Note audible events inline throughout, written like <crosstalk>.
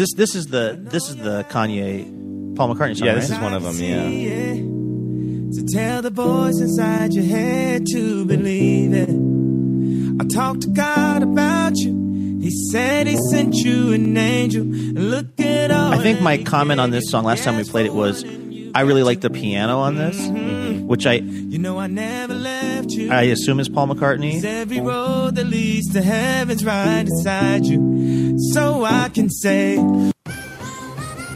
this this is the this is the Kanye Paul McCartney song? Yeah, this right? is one of them. Yeah. So tell the voice inside your head to believe it. I talked to God about you. He said he sent you an angel. Look at all. I think my comment on this song last time we played it was I really like the piano on this, mm-hmm. which I You know I never left you. I assume is Paul McCartney. Every road that leads to heaven's right inside you. So I can say,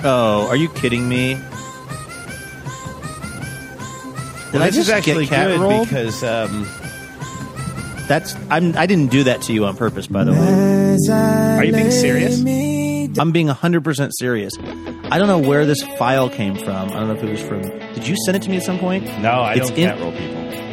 Oh, are you kidding me? Did I this just is actually get cat good rolled? because um, That's I'm I didn't do that to you on purpose, by the way. I Are you being serious? I'm being 100% serious. I don't know where this file came from. I don't know if it was from. Did you send it to me at some point? no, I It's don't in- cat roll people.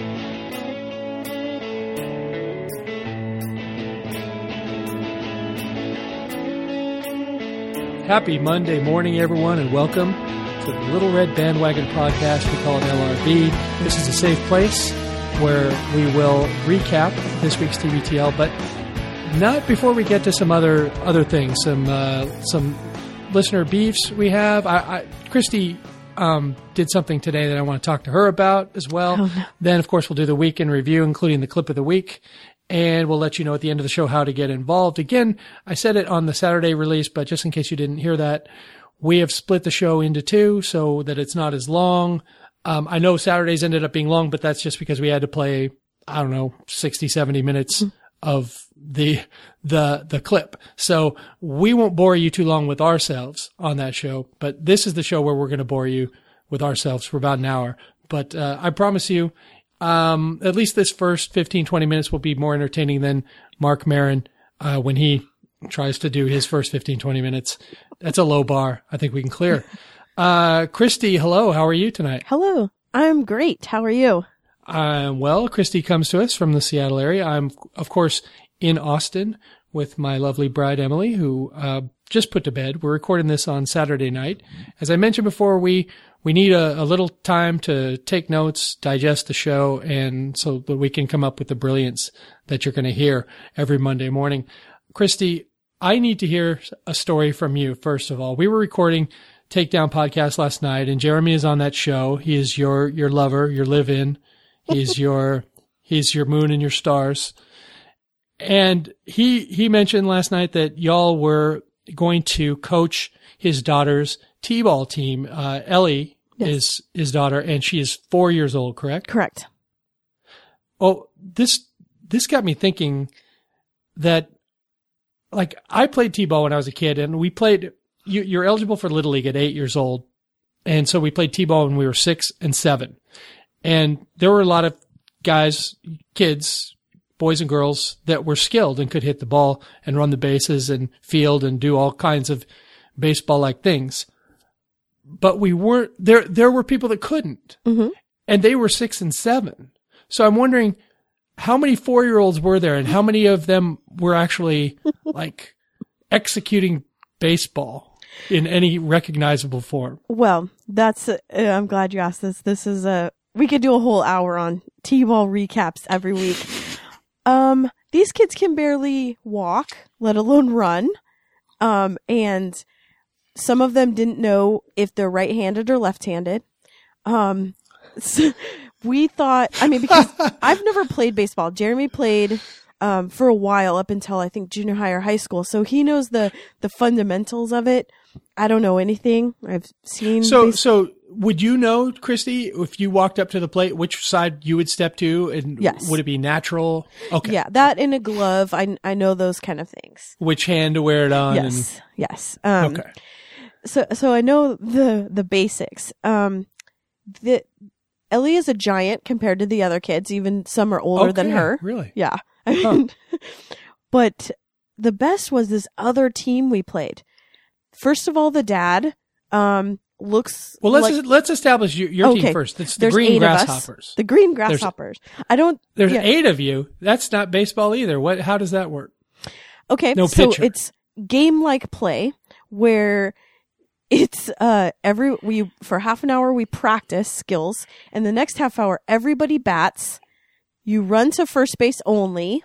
Happy Monday morning, everyone, and welcome to the Little Red Bandwagon podcast. We call it LRB. This is a safe place where we will recap this week's TBTL, but not before we get to some other other things, some uh, some listener beefs we have. I, I Christy um, did something today that I want to talk to her about as well. Then, of course, we'll do the week in review, including the clip of the week. And we'll let you know at the end of the show how to get involved. Again, I said it on the Saturday release, but just in case you didn't hear that, we have split the show into two so that it's not as long. Um, I know Saturdays ended up being long, but that's just because we had to play, I don't know, 60, 70 minutes of the, the, the clip. So we won't bore you too long with ourselves on that show, but this is the show where we're going to bore you with ourselves for about an hour. But, uh, I promise you, um, at least this first 15, 20 minutes will be more entertaining than Marc Maron, uh, when he tries to do his first 15, 20 minutes. That's a low bar. I think we can clear. <laughs> Uh, Christy, hello. How are you tonight? Hello. I'm great. How are you? Uh, well, Christy comes to us from the Seattle area. I'm, of course, in Austin with my lovely bride, Emily, who, uh, just put to bed. We're recording this on Saturday night. As I mentioned before, we, we need a, a little time to take notes, digest the show, and so that we can come up with the brilliance that you're going to hear every Monday morning. Christy, I need to hear a story from you, first of all. We were recording Takedown podcast last night, and Jeremy is on that show. He is your, your lover, your live in. He's <laughs> your, he's your moon and your stars. And he, he mentioned last night that y'all were going to coach his daughter's T-ball team. Uh, Ellie is his daughter and she is four years old, correct? Correct. Oh, this, this got me thinking that like I played T-ball when I was a kid and we played, you, you're eligible for Little League at eight years old. And so we played T-ball when we were six and seven. And there were a lot of guys, kids, boys and girls that were skilled and could hit the ball and run the bases and field and do all kinds of baseball like things. But we weren't there. There were people that couldn't and they were six and seven. So I'm wondering how many four year olds were there and how many of them were actually <laughs> like executing baseball in any recognizable form. Well, that's, uh, I'm glad you asked this. This is a, we could do a whole hour on T-ball recaps every week. Um, these kids can barely walk, let alone run. Um, and some of them didn't know if they're right-handed or left-handed. Um, <laughs> so we thought, I mean, because <laughs> I've never played baseball. Jeremy played, um, for a while up until I think junior high or high school. So he knows the, the fundamentals of it. I don't know anything. I've seen. So, so would you know, Christy, if you walked up to the plate, which side you would step to, and Yes. would it be natural? Okay, yeah, that in a glove. I, I know those kind of things. which hand to wear it on? Yes. Yes. Um, okay, so so I know the the basics. Um, the Ellie is a giant compared to the other kids. Even some are older than her. Really? Yeah. I mean, <laughs> but the best was this other team we played. First of all, the dad um looks Well, let's like let's establish your, your Okay. team first. It's the there's green eight of us. grasshoppers. The green grasshoppers. I don't. There's yeah. eight of you. That's not baseball either. What? How does that work? Okay, No so pitcher. it's game like play where it's uh every we for half an hour we practice skills and the next half hour everybody bats. You run to first base only,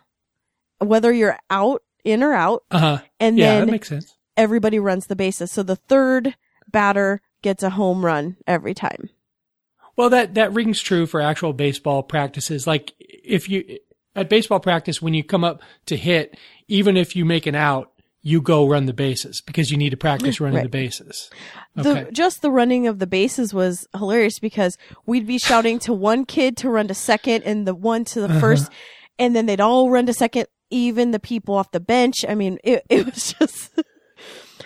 whether you're out in or out, Uh huh. and Yeah, then that makes sense. everybody runs the bases. So the third batter gets a home run every time. Well, that, that rings true for actual baseball practices. Like if you, at baseball practice, when you come up to hit, even if you make an out, you go run the bases because you need to practice running Right. the bases. The, Okay. just the running of the bases was hilarious because we'd be shouting to one kid to run to second and the one to the Uh-huh. first, and then they'd all run to second, even the people off the bench. I mean, it, <laughs> it was just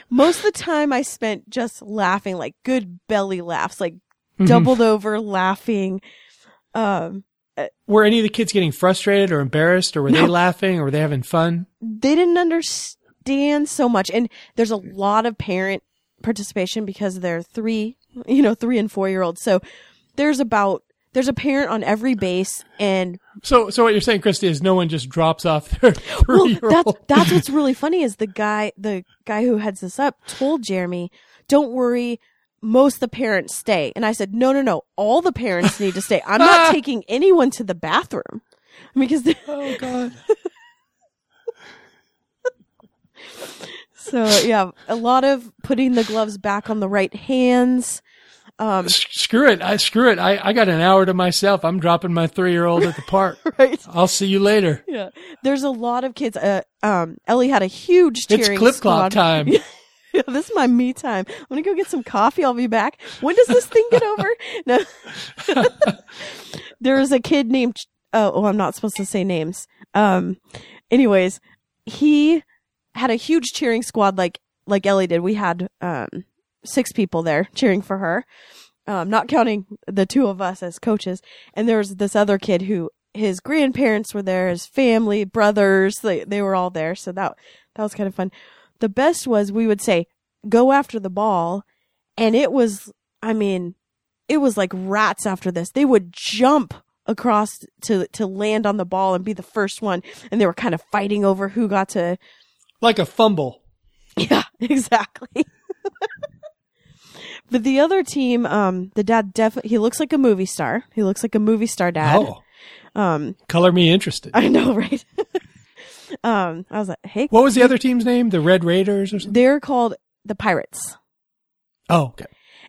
most of the time I spent just laughing, like good belly laughs, like Mm-hmm. doubled over laughing. Um, Were any of the kids getting frustrated or embarrassed or were they laughing or were they having fun? they didn't understand so much. And there's a lot of parent participation because they're three you know three and four year olds so there's about there's a parent on every base and So, so what you're saying, Christy, is no one just drops off their <laughs> well that's that's what's <laughs> really funny is the guy the guy who heads this up told jeremy don't worry most of the parents stay. And i said no no no. All the parents need to stay. I'm not <laughs> taking anyone to the bathroom. Because oh God. So yeah a lot of putting the gloves back on the right hands um S- Screw it. I screw it. I, I got an hour to myself. I'm dropping my three year old at the park. <laughs> right I'll see you later. Yeah. There's a lot of kids. Uh, um, Ellie had a huge It's cheering clip squad. clop <laughs> time. Yeah, this is my me time. I'm gonna go get some coffee. I'll be back. When does this thing get over? <laughs> No. there was a kid named. Oh, oh, I'm not supposed to say names. Um. Anyways, he had a huge cheering squad like like Ellie did. We had um six people there cheering for her. Um, not counting the two of us as coaches. And there was this other kid who his grandparents were there, his family, brothers, they they were all there. So that that was kind of fun. The best was we would say, go after the ball. And it was, I mean, it was like rats after this. They would jump across to, to land on the ball and be the first one. And they were kind of fighting over who got to, Like a fumble. yeah, <laughs> exactly. but the other team, um, the dad definitely, he looks like a movie star. He looks like a movie star dad. Oh, Um, color me interested. I know, <laughs> right? um, I was like, hey, What was the other team's name? The Red Raiders or something? they're called the Pirates. Oh, okay.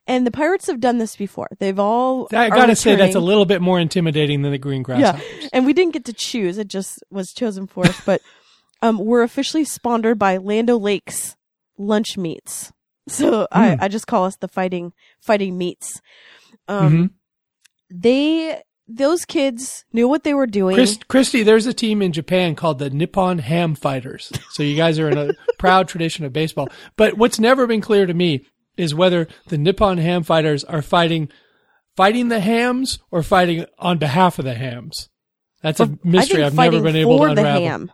And the Pirates have done this before. They've all. I gotta say that's a little bit more intimidating than the Green Yeah, and we didn't get to choose; it just was chosen for us. But <laughs> um, we're officially sponsored by Lando Lakes Lunch Meats, <laughs> so I, I just call us the fighting fighting meats. Um, Mhm. they those kids knew what they were doing. Chris, Christy, there's a team in Japan called the Nippon Ham Fighters. So you guys are in a <laughs> proud tradition of baseball. But what's never been clear to me is whether the Nippon Ham Fighters are fighting, fighting the hams or fighting on behalf of the hams. That's a mystery I've never been able to unravel.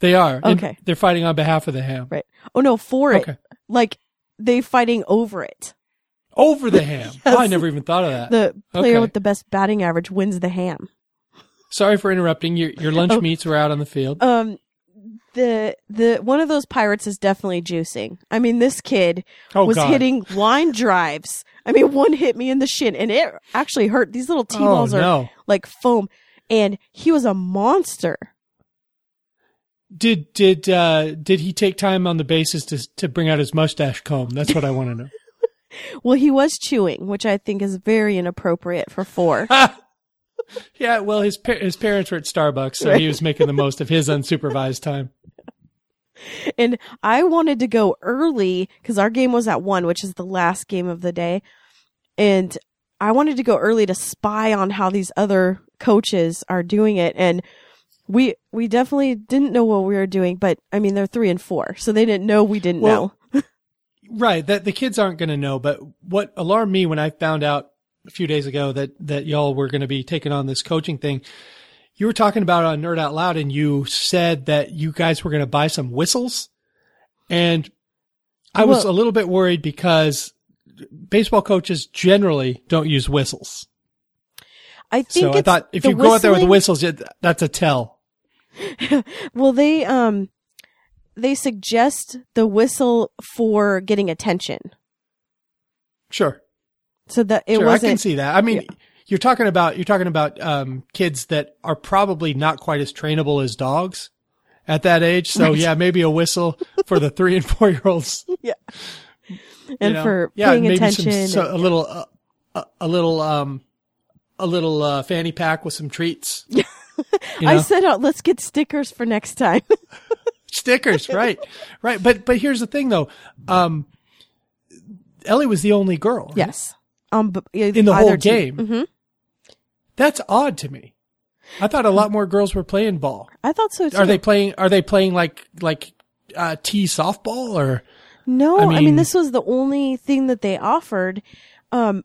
They are. Okay. they're fighting on behalf of the ham. Right. Oh no, for it. Like they fighting over it. Over the <laughs> ham. Yes. Oh, I never even thought of that. The player Okay. with the best batting average wins the ham. Sorry for interrupting. Your, your lunch <laughs> Oh. meats were out on the field. Um, the the one of those pirates is definitely juicing. I mean, this kid Oh, was God. hitting line drives. I mean, one hit me in the shin, and it actually hurt. These little t balls oh, are like foam, and he was a monster. Did did uh, did he take time on the bases to to bring out his mustache comb? That's what I want to know. <laughs> Well, he was chewing, which I think is very inappropriate for four. <laughs> Yeah, well, his pa- his parents were at Starbucks, so he was making the most of his unsupervised time. <laughs> and I wanted to go early because our game was at one, which is the last game of the day. And I wanted to go early to spy on how these other coaches are doing it. And we, we definitely didn't know what we were doing, but I mean, they're three and four, so they didn't know we didn't Well, know. <laughs> Right, that the kids aren't going to know. But what alarmed me when I found out a few days ago that that y'all were going to be taking on this coaching thing, you were talking about it on Nerd Out Loud, and you said that you guys were going to buy some whistles, and I was a little bit worried because baseball coaches generally don't use whistles. I think So I thought if you go out there with whistles, that's a tell. <laughs> Well, they, um, they suggest the whistle for getting attention. Sure. So that it sure, I wasn't can see that. I mean, yeah. you're talking about you're talking about um, kids that are probably not quite as trainable as dogs, at that age. So yeah, maybe a whistle for the three and four year olds. <laughs> Yeah. And know? for yeah, paying maybe attention. Some, so, a little, uh, a, a little, um, a little uh, fanny pack with some treats. <laughs> You I know? said, oh, let's get stickers for next time. <laughs> stickers, right, right. But but here's the thing, though. Um, Ellie was the only girl right? yes. Um, in the whole game. hmm That's odd to me. I thought a lot more girls were playing ball. I thought so too. Are they playing? Are they playing like like uh, T softball or? No, I I mean, mean- this was the only thing that they offered. Um,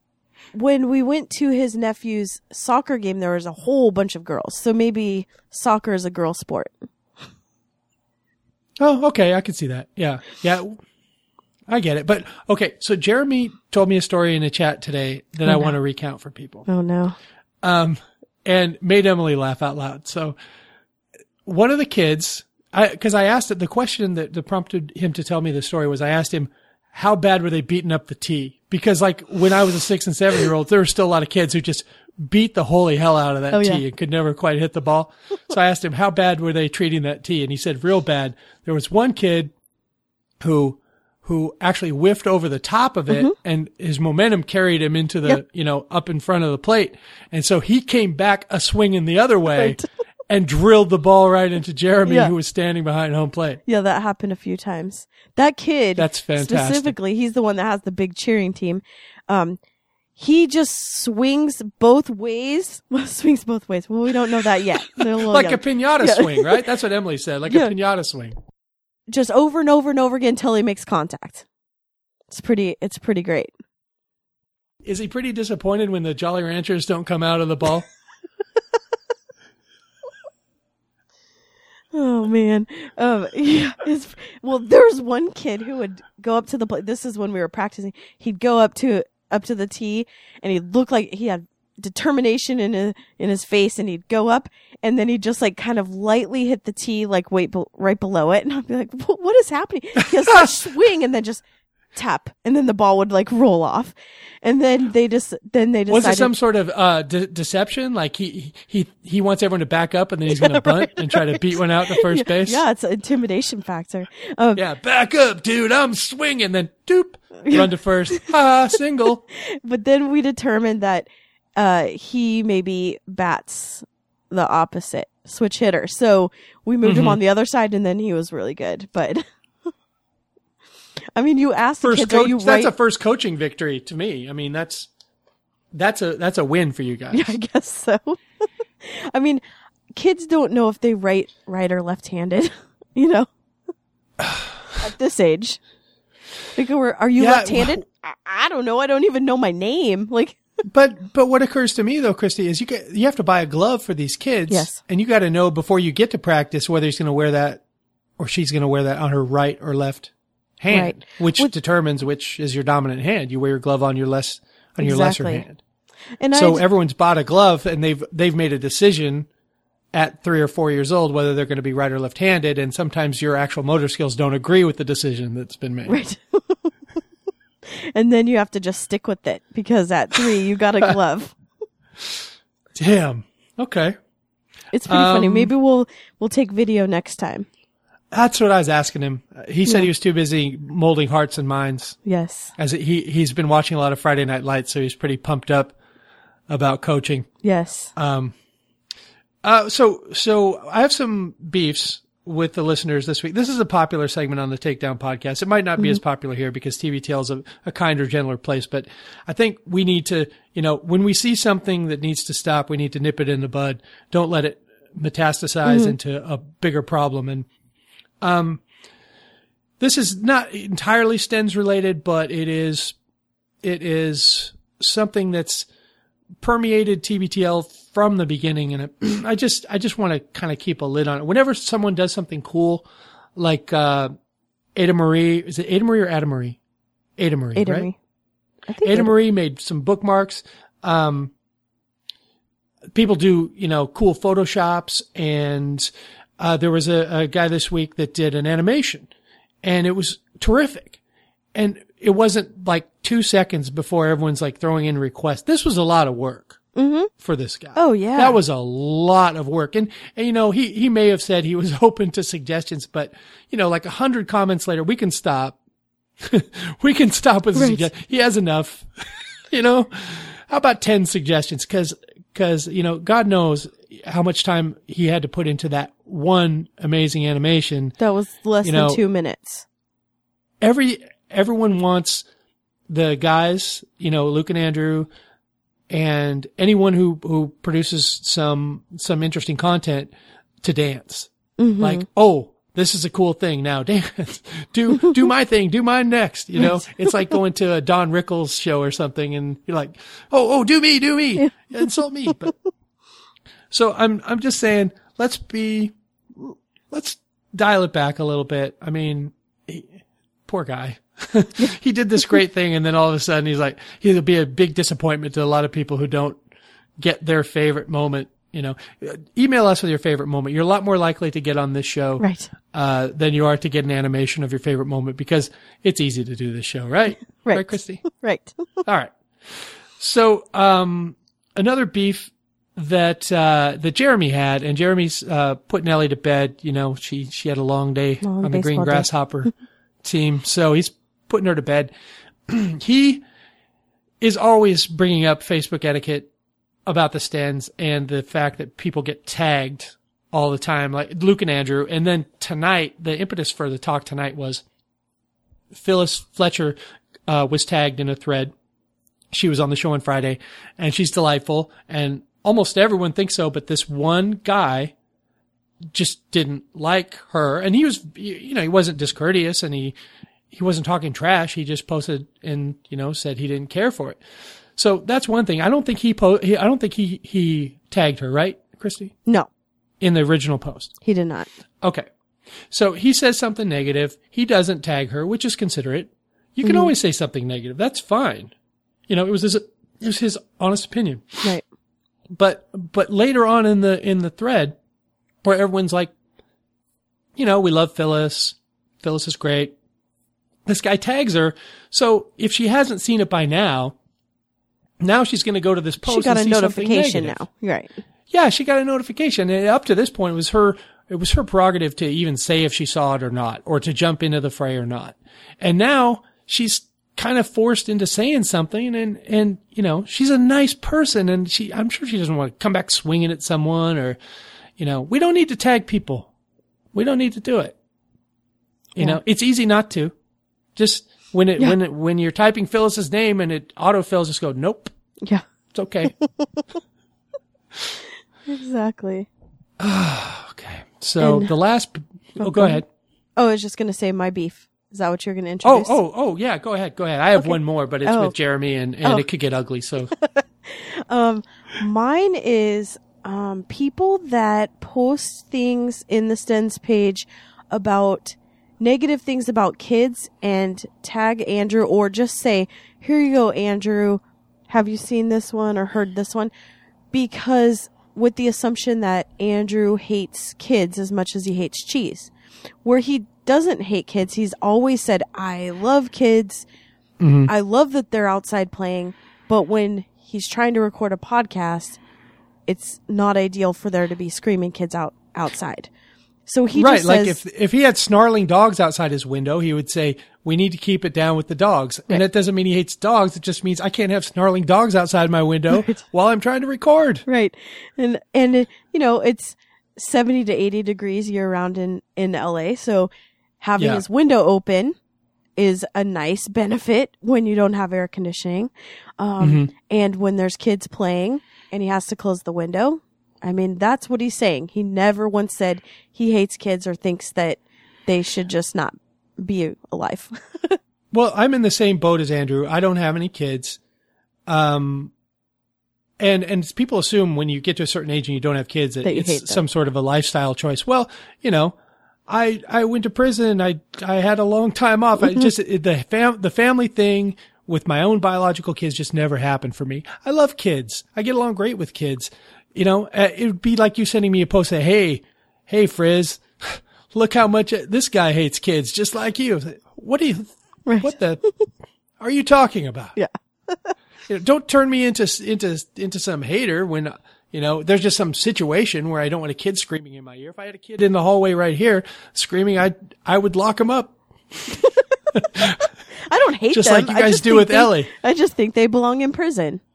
when we went to his nephew's soccer game, there was a whole bunch of girls. So maybe soccer is a girl sport. Oh, okay, I can see that. Yeah, yeah, I get it. But okay, so Jeremy told me a story in the chat today that I want to recount for people. Oh no. um, and made Emily laugh out loud. So one of the kids, I, cause I asked it, the question that, that prompted him to tell me the story was I asked him, how bad were they beating up the tee? Because like when I was a six and seven year old, there were still a lot of kids who just beat the holy hell out of that Oh, tee yeah. and could never quite hit the ball. so I asked him, how bad were they treating that tee? And he said, real bad. There was one kid who who actually whiffed over the top of it and his momentum carried him into the, Mm-hmm. Yep. you know, up in front of the plate. And so he came back a swinging the other <laughs> way Right. And drilled the ball right into Jeremy, Yeah. who was standing behind home plate. Yeah, that happened a few times. That kid, That's fantastic. Specifically, he's the one that has the big cheering team. Um, he just swings both ways. <laughs> Well, swings both ways. Well, we don't know that yet. A Like young. a pinata Yeah. swing, right? That's what Emily said. Like Yeah. a pinata swing. just over and over and over again until he makes contact. It's pretty. It's pretty great. Is he pretty disappointed when the Jolly Ranchers don't come out of the ball? <laughs> Oh man. Um <laughs> yeah, well there's one kid who would go up to the plate. This is when we were practicing. He'd go up to up to the tee and he'd look like he had determination in his, in his face and he'd go up and then he'd just like kind of lightly hit the tee like wait be- right below it and I'd be like "What- is happening? He has such swing and then just tap and then the ball would like roll off. And then they just then they decided Was it some sort of uh, de- deception? Like he he he wants everyone to back up and then he's going <laughs> to bunt and try to beat one out to first <laughs> base. Yeah, it's an intimidation factor. Um, Yeah, back up, dude. I'm swinging. Then doop, run to first. Ha, single. <laughs> but then we determined that uh he maybe bats the opposite switch hitter so we moved Mm-hmm. him on the other side and then he was really good but i mean you asked the First kids you That's right a first coaching victory to me. I mean, that's that's a that's a win for you guys. <laughs> i guess so <laughs> i mean kids don't know if they write right or left-handed <laughs> you know <sighs> at this age like are are you Yeah, left-handed I, I don't know i don't even know my name like But but what occurs to me though, Christy, is you get you have to buy a glove for these kids. Yes. And you got to know before you get to practice whether he's going to wear that or she's going to wear that on her right or left hand, Right. which Which- determines which is your dominant hand. You wear your glove on your less on your lesser Exactly. hand. and So I, everyone's bought a glove and they've they've made a decision at three or four years old whether they're going to be right or left handed, and sometimes your actual motor skills don't agree with the decision that's been made. Right. <laughs> and then you have to just stick with it because at three you got a <laughs> glove. Damn. Okay. It's pretty funny. Um, Maybe we'll we'll take video next time. That's what I was asking him. He said he was too busy molding hearts and minds. Yes. As he he's been watching a lot of Friday Night Lights, so he's pretty pumped up about coaching. Yes. Um, uh, so so I have some beefs with the listeners this week. This is a popular segment on the Takedown podcast. It might not be as popular here because TBTL is a, a kinder, gentler place, but I think we need to, you know, when we see something that needs to stop, we need to nip it in the bud. Don't let it metastasize into a bigger problem. And um, this is not entirely Stens related, but it is it is something that's permeated TBTL from the beginning, and it, <clears throat> I just I just want to kind of keep a lid on it. Whenever someone does something cool, like uh, Ada Marie, is it Ada Marie or Ada Marie? Ada Marie, Ada right? Marie. I think Ada Ada- Marie made some bookmarks. Um, people do, you know, cool photoshops and, uh, there was a, a guy this week that did an animation and it was terrific. And it wasn't like two seconds before everyone's like throwing in requests. This was a lot of work. for this guy. Oh, yeah. That was a lot of work. And, and, you know, he, he may have said he was <laughs> open to suggestions, but, you know, like a hundred comments later, we can stop. <laughs> we can stop with Right. suggestion. He has enough. <laughs> you know, how about 10 suggestions? Cause, cause, you know, God knows how much time he had to put into that one amazing animation That was less You than two minutes. every everyone wants the guys, you know, Luke and Andrew, and anyone who who produces some some interesting content to dance. Mm-hmm. Like, oh, this is a cool thing. Now <laughs> dance, do do my thing, do mine next. You know, it's like going to a Don Rickles show or something, and you're like, oh oh, do me, do me, insult me. But so I'm I'm just saying, let's be, let's dial it back a little bit. I mean, poor guy. <laughs> he did this great thing and then all of a sudden he's like, he'll be a big disappointment to a lot of people who don't get their favorite moment. You know, email us with your favorite moment. You're a lot more likely to get on this show, Right. uh, than you are to get an animation of your favorite moment because it's easy to do this show, right? Right. Right, Christy? <laughs> Right. All right. So, um, another beef that, uh, that Jeremy had, and Jeremy's, uh, putting Ellie to bed. You know, she, she had a long day Long on the Green. Grasshopper <laughs> team. So he's putting her to bed. <clears throat> he is always bringing up Facebook etiquette about the stands and the fact that people get tagged all the time, like Luke and Andrew. And then tonight, the impetus for the talk tonight was Phyllis Fletcher uh, was tagged in a thread. She was on the show on Friday, and she's delightful, and almost everyone thinks so. But this one guy just didn't like her, and he was, you know, he wasn't discourteous, and he he wasn't talking trash. He just posted and you know said he didn't care for it. So that's one thing. I don't think he po- he, I don't think he he tagged her, right, Christy, No, in the original post. he did not. Okay. So he says something negative. He doesn't tag her, which is considerate. You can mm-hmm. always say something negative. That's fine. You know, it was his, it was his honest opinion. Right. But, but later on in the, in the thread where everyone's like, you know, we love Phyllis. Phyllis is great. This guy tags her. So if she hasn't seen it by now, now she's going to go to this post She got a notification now. Right. Yeah, she got a notification. And up to this point, it was her, it was her prerogative to even say if she saw it or not, or to jump into the fray or not. And now she's kind of forced into saying something and, and, you know, she's a nice person and she, I'm sure she doesn't want to come back swinging at someone or, you know, we don't need to tag people. We don't need to do it. You know, it's easy not to. Just when it, Yeah. when it, when you're typing Phyllis's name and it autofills, just go, nope, Yeah. it's okay. <laughs> Exactly. <sighs> okay. So And- the last, oh, oh go ahead. Oh, I was just gonna say my beef. Is that what you're gonna Oh, introduce? oh, oh, oh, yeah. Go ahead. Go ahead. I have one more, but it's Oh. with Jeremy and, and Oh. it could get ugly. So, <laughs> um, Mine is um, people that post things in the Stens page about negative things about kids and tag Andrew or just say, here you go, Andrew. Have you seen this one or heard this one? Because with the assumption that Andrew hates kids as much as he hates cheese, where he doesn't hate kids, he's always said, I love kids. Mm-hmm. I love that they're outside playing, but when he's trying to record a podcast, it's not ideal for there to be screaming kids out outside. So he right. just Like says, if, if he had snarling dogs outside his window, he would say, we need to keep it down with the dogs. And that doesn't mean he hates dogs. It just means I can't have snarling dogs outside my window while I'm trying to record. right, and and you know it's seventy to eighty degrees year round in in LA, so having Yeah. his window open is a nice benefit when you don't have air conditioning, um, Mm-hmm. and when there's kids playing and he has to close the window. I mean, that's what he's saying. He never once said he hates kids or thinks that they should just not be alive. <laughs> Well, I'm in the same boat as Andrew. I don't have any kids. Um, and, and people assume when you get to a certain age and you don't have kids that, That it's some sort of a lifestyle choice. Well, you know, I, I went to prison. I, I had a long time off. I just, it- <laughs> the fam, the family thing with my own biological kids just never happened for me. I love kids. I get along great with kids. You know, uh, it would be like you sending me a post that, Hey, hey, Frizz, <laughs> look how much this guy hates kids, just like you. What do you, Right. what the are you talking about? <laughs> Yeah. you know, don't turn me into into into some hater when you know there's just some situation where I don't want a kid screaming in my ear. If I had a kid in the hallway right here screaming, I I would lock him up. <laughs> I don't hate Just them. like you guys do with they- Ellie. I just think they belong in prison. <laughs>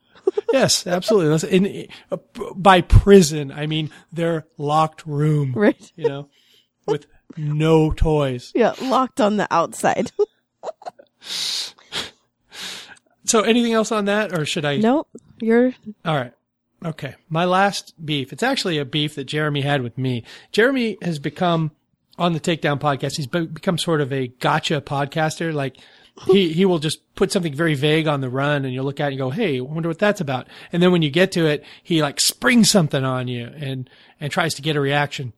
Yes, absolutely. In, uh, by prison, I mean their locked room. Right. You know, with no toys. <laughs> Yeah, locked on the outside. So, anything else on that, or should I? nope. You're All right. Okay. My last beef. It's actually a beef that Jeremy had with me. Jeremy has become on the Takedown podcast. He's become sort of a gotcha podcaster. Like he, he will just put something very vague on the run and you'll look at it and go, Hey, I wonder what that's about. And then when you get to it, he like springs something on you and, and tries to get a reaction,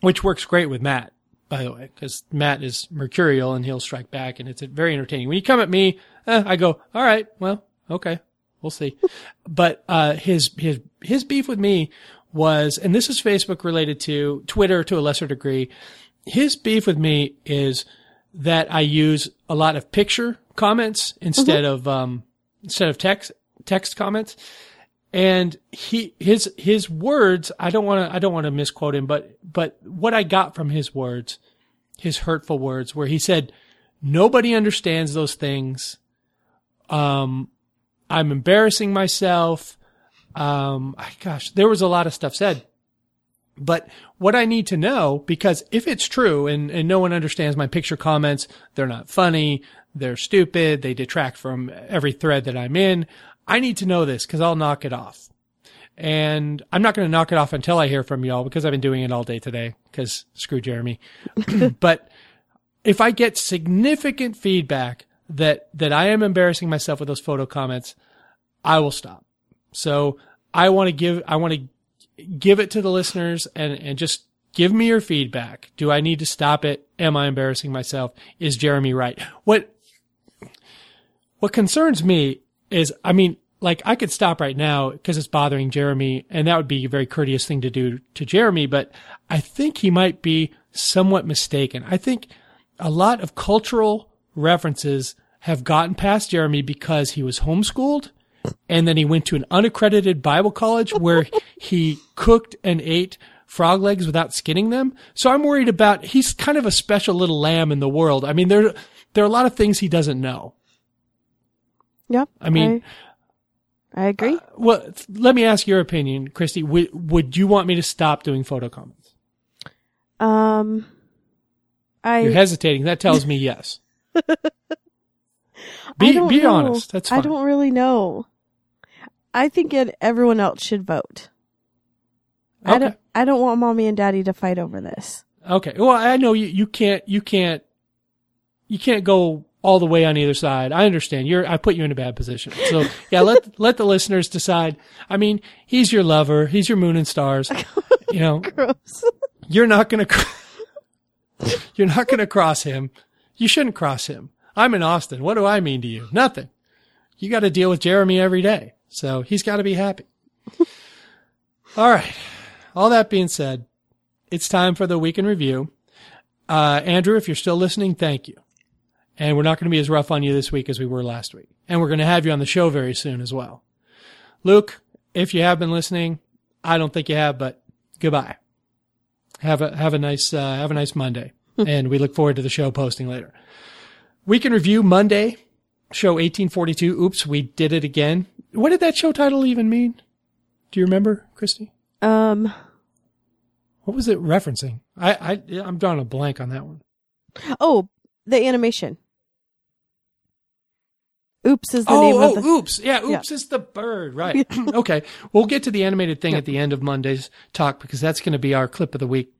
which works great with Matt, by the way, because Matt is mercurial and he'll strike back and it's very entertaining. When you come at me, eh, I go, all right, well, okay, we'll see. but, uh, his, his, his beef with me was, and this is Facebook related to Twitter to a lesser degree. His beef with me is that I use a lot of picture comments instead of, um, instead of text, text comments. And he, his, his words, I don't want to, I don't want to misquote him, but, but what I got from his words, his hurtful words, where he said, nobody understands those things. Um, I'm embarrassing myself. Um, gosh, there was a lot of stuff said. But what I need to know, because if it's true and, and no one understands my picture comments, they're not funny, they're stupid, they detract from every thread that I'm in. I need to know this because I'll knock it off. And I'm not going to knock it off until I hear from y'all because I've been doing it all day today because screw Jeremy. <clears throat> but if I get significant feedback that, that I am embarrassing myself with those photo comments, I will stop. So I want to give, I want to give it to the listeners and, and just give me your feedback. Do I need to stop it? Am I embarrassing myself? Is Jeremy right? What, what concerns me is, I mean, like I could stop right now because it's bothering Jeremy and that would be a very courteous thing to do to Jeremy, but I think he might be somewhat mistaken. I think a lot of cultural references have gotten past Jeremy because he was homeschooled and then he went to an unaccredited Bible college where <laughs> he cooked and ate frog legs without skinning them. So I'm worried about he's kind of a special little lamb in the world. I mean, there there are a lot of things he doesn't know. Yep. I mean- I, I agree. Well, let me ask your opinion, Christy. Would would you want me to stop doing photo comments? um, I You're hesitating. That tells me yes. <laughs> Be be know. honest. That's fine. I don't really know. I think it, everyone else should vote. I don't. I don't want mommy and daddy to fight over this. Okay. Well, I know you, you can't, you can't, you can't go all the way on either side. I understand. You're, I put you in a bad position. So yeah, let, <laughs> let the listeners decide. I mean, he's your lover. He's your moon and stars. <laughs> You know, Gross. you're not to, you're not going to cross him. You shouldn't cross him. I'm in Austin. What do I mean to you? Nothing. You got to deal with Jeremy every day. So he's got to be happy. <laughs> All right. All that being said, it's time for the week in review. Uh, Andrew, if you're still listening, thank you. And we're not going to be as rough on you this week as we were last week. And we're going to have you on the show very soon as well. Luke, if you have been listening, I don't think you have, but goodbye. Have a, have a nice, uh, have a nice Monday. <laughs> and we look forward to the show posting later. Week in review Monday, show 1842. Oops, we did it again. What did that show title even mean? Do you remember, Christy? Um. What was it referencing? I, I, I'm drawing a blank on that one. Oh, the animation. Oops is the oh, name oh, of the. oops. Yeah, Yeah. oops is the bird. Right. <laughs> okay. We'll get to the animated thing at the end of Monday's talk because that's going to be our clip of the week.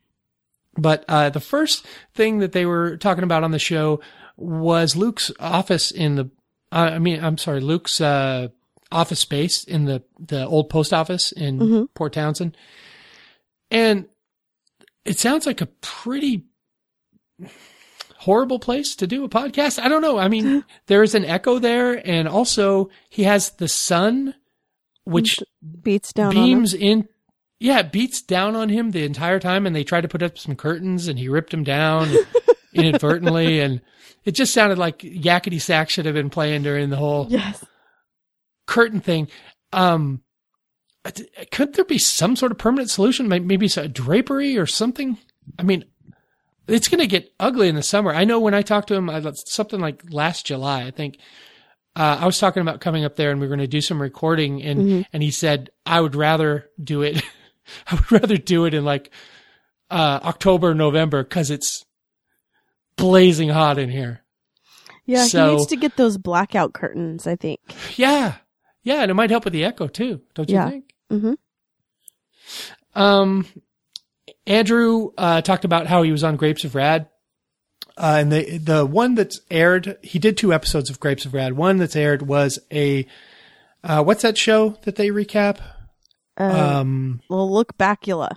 But, uh, the first thing that they were talking about on the show was Luke's office in the, uh, I mean, I'm sorry, Luke's, uh, office space in the, the old post office in Mhm. Port Townsend. And it sounds like a pretty horrible place to do a podcast. I don't know. I mean, <laughs> there is an echo there, and also he has the sun, which beats down on beams in. Yeah, it beats down on him the entire time, and they tried to put up some curtains, and he ripped them down <laughs> inadvertently, and it just sounded like Yakety Sax should have been playing during the whole. Yes. curtain thing. Um, could there be some sort of permanent solution? Maybe a drapery or something. I mean, it's going to get ugly in the summer. I know when I talked to him, I, something like last July, I think. Uh, I was talking about coming up there and we were going to do some recording, and and he said I would rather do it. <laughs> I would rather do it in like uh, October, November because it's blazing hot in here. Yeah, So- he needs to get those blackout curtains. I think. Yeah, yeah, and it might help with the echo too, don't you Yeah. think? hmm Um, Andrew uh, talked about how he was on Grapes of Rad. Uh, and the the one that's aired, he did two episodes of Grapes of Rad. One that's aired was a uh, what's that show that they recap? Uh, Um, well, look Bakula.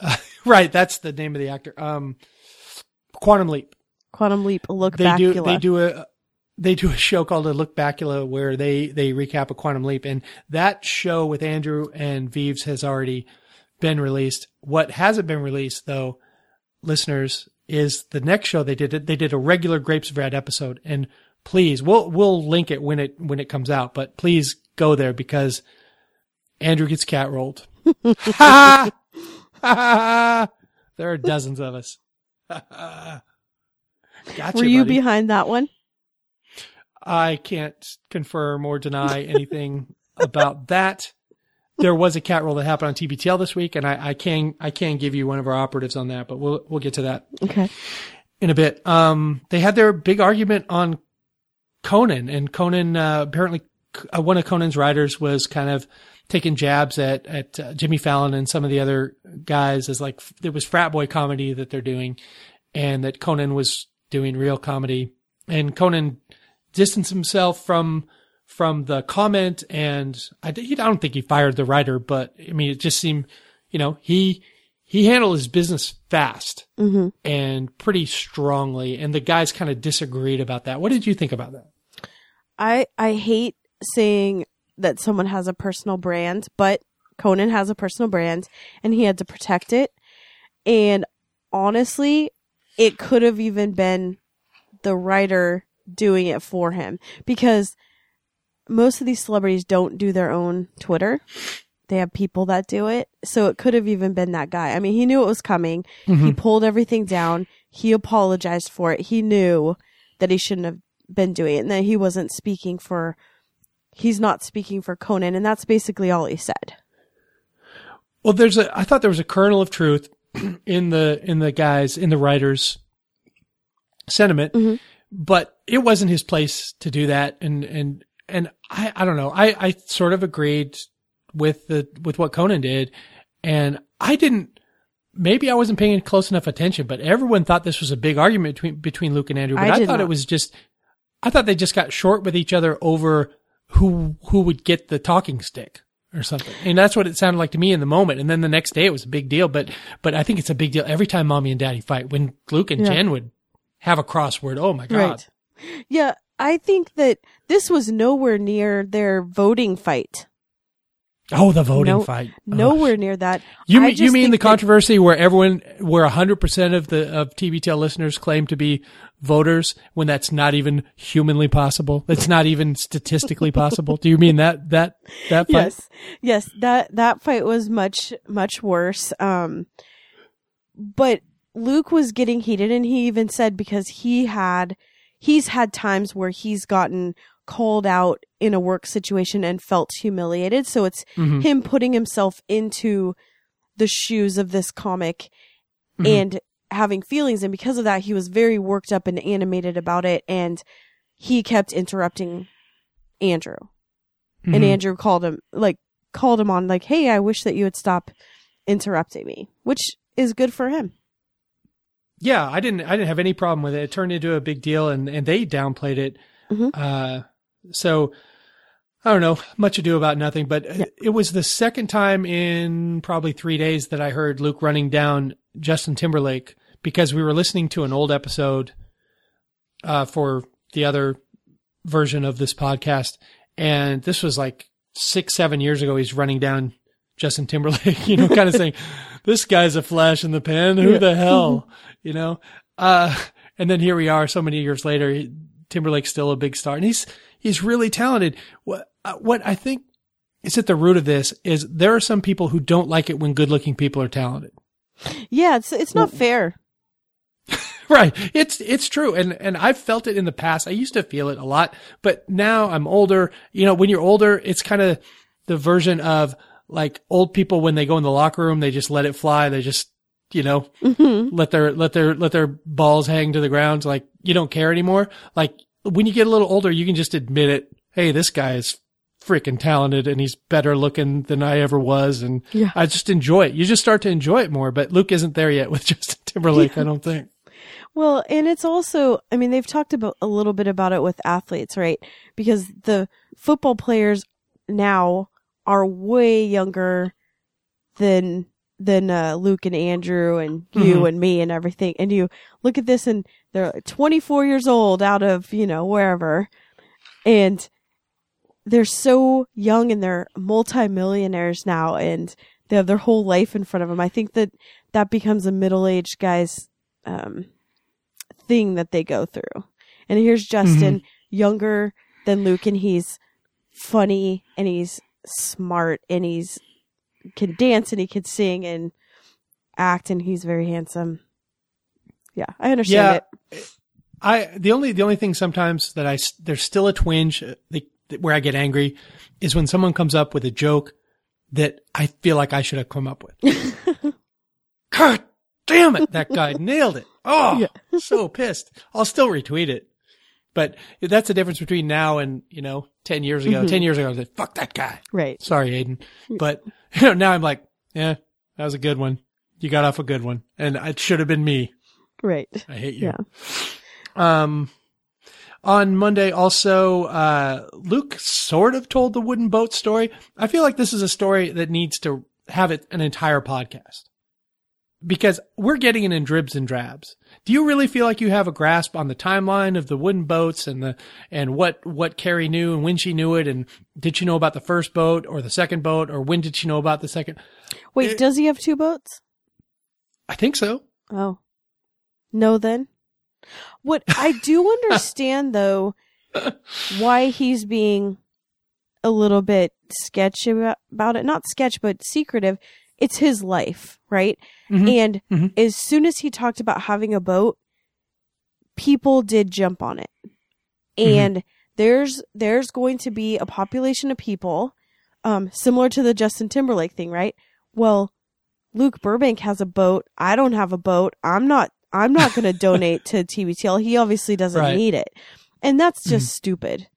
<laughs> right, that's the name of the actor. Um, Quantum Leap. Quantum Leap. Look They Bakula. do they do a they do a show called a Look Bacula where they they recap a Quantum Leap, and that show with Andrew and Vives has already been released. What hasn't been released though, listeners, is the next show they did. They did a regular Grapes of Rad episode, and please, we'll we'll link it when it when it comes out. But please go there because Andrew gets cat rolled. ha! <laughs> <laughs> ha! There are dozens of us. <laughs> gotcha, Were you buddy. behind that one? I can't confirm or deny anything about that. There was a cat roll that happened on TBTL this week, and I, I can I can give you one of our operatives on that, but we'll we'll get to that Okay. in a bit. Um, they had their big argument on Conan, and Conan uh, apparently uh, one of Conan's writers was kind of taking jabs at at uh, Jimmy Fallon and some of the other guys as like there was frat boy comedy that they're doing, and that Conan was doing real comedy, and Conan distanced himself from from the comment, and I, I don't think he fired the writer, but I mean it just seemed, you know, he he handled his business fast hmm and pretty strongly, and the guys kind of disagreed about that. What did you think about that? I I hate saying that someone has a personal brand, but Conan has a personal brand and he had to protect it. And honestly, it could have even been the writer doing it for him because most of these celebrities don't do their own Twitter. They have people that do it. So it could have even been that guy. I mean, he knew it was coming. He mm-hmm. pulled everything down. He apologized for it. He knew that he shouldn't have been doing it and that he wasn't speaking for he's not speaking for Conan and that's basically all he said. Well, there's a. I thought there was a kernel of truth <clears throat> in the in the guys in the writers' sentiment, Mhm. but it wasn't his place to do that. And and and I I don't know. I I sort of agreed with the with what Conan did, and I didn't. Maybe I wasn't paying close enough attention, but everyone thought this was a big argument between between Luke and Andrew. But I I, thought not. it was just. I thought they just got short with each other over who who would get the talking stick or something. And that's what it sounded like to me in the moment. And then the next day it was a big deal. But but I think it's a big deal every time mommy and daddy fight. When Luke and Yeah. Jen would have a crossword, oh my god. Right. Yeah, I think that this was nowhere near their voting fight. Oh, the voting No- fight. Ugh. Nowhere near that. You mean you mean the that- controversy where everyone where hundred percent of the of TBTL listeners claim to be voters when that's not even humanly possible? That's not even statistically <laughs> possible. Do you mean that that that fight? Yes. Yes, that that fight was much much worse. Um but Luke was getting heated and he even said because he had he's had times where he's gotten called out in a work situation and felt humiliated. So it's Mhm. him putting himself into the shoes of this comic Mhm. and having feelings and because of that he was very worked up and animated about it and he kept interrupting Andrew and Mhm. Andrew called him like called him on like, "Hey, I wish that you would stop interrupting me," which is good for him. Yeah, I didn't. I didn't have any problem with it. It turned into a big deal, and and they downplayed it. Mhm. Uh, so I don't know. Much ado about nothing. But Yeah. it was the second time in probably three days that I heard Luke running down Justin Timberlake because we were listening to an old episode uh, for the other version of this podcast, and this was like six, seven years ago. He's running down Justin Timberlake, <laughs> you know, kind of saying, "This guy's a flash in the pan. Who Yeah. the hell?" <laughs> you know. Uh, and then here we are, so many years later. Timberlake's still a big star, and he's he's really talented. What uh, what I think is at the root of this is there are some people who don't like it when good looking people are talented. Yeah, it's it's not fair. <laughs> Right. It's, it's true. And, and I've felt it in the past. I used to feel it a lot, but now I'm older. You know, when you're older, it's kind of the version of like old people when they go in the locker room, they just let it fly. They just, you know, let their, let their, let their balls hang to the ground. Like you don't care anymore. Like when you get a little older, you can just admit it. Hey, this guy is freaking talented and he's better looking than I ever was. And Yeah. I just enjoy it. You just start to enjoy it more, but Luke isn't there yet with <laughs> Justin Timberlake, I don't think. Well, and it's also, I mean, they've talked about a little bit about it with athletes, right? Because the football players now are way younger than than uh, Luke and Andrew and you Mhm. and me and everything. And you look at this and they're 24 years old out of, you know, wherever. And they're so young and they're multimillionaires now and they have their whole life in front of them. I think that that becomes a middle-aged guy's um, thing that they go through. And here's Justin, younger than Luke, and he's funny and he's smart and he's can dance and he can sing and act and he's very handsome. Yeah, I understand Yeah. it. I the only the only thing sometimes that I there's still a twinge uh, where I get angry is when someone comes up with a joke that I feel like I should have come up with. <laughs> God damn it, that guy <laughs> nailed it. Oh, so pissed. I'll still retweet it. But that's the difference between now and, you know, 10 years ago. 10 years ago, I was like, fuck that guy. Right. Sorry, Aiden. But <laughs> now I'm like, yeah, that was a good one. You got off a good one. And it should have been me. Right. I hate you. Yeah. Um, on Monday, also, uh, Luke sort of told the wooden boat story. I feel like this is a story that needs to have it an entire podcast because we're getting it in dribs and drabs. Do you really feel like you have a grasp on the timeline of the wooden boats and the, and what, what Carrie knew and when she knew it? And did she know about the first boat or the second boat or when did she know about the second? Wait, It- does he have two boats? I think so. Oh. No then. What I do <laughs> understand though why he's being a little bit sketchy about, about it. Not sketch, but secretive. It's his life, right? Mhm. And Mhm. as soon as he talked about having a boat, people did jump on it. Mm-hmm. And there's there's going to be a population of people um similar to the Justin Timberlake thing, right? Well, Luke Burbank has a boat. I don't have a boat. I'm not I'm not going <laughs> to donate to TBTL. He obviously doesn't Right. need it. And that's just stupid.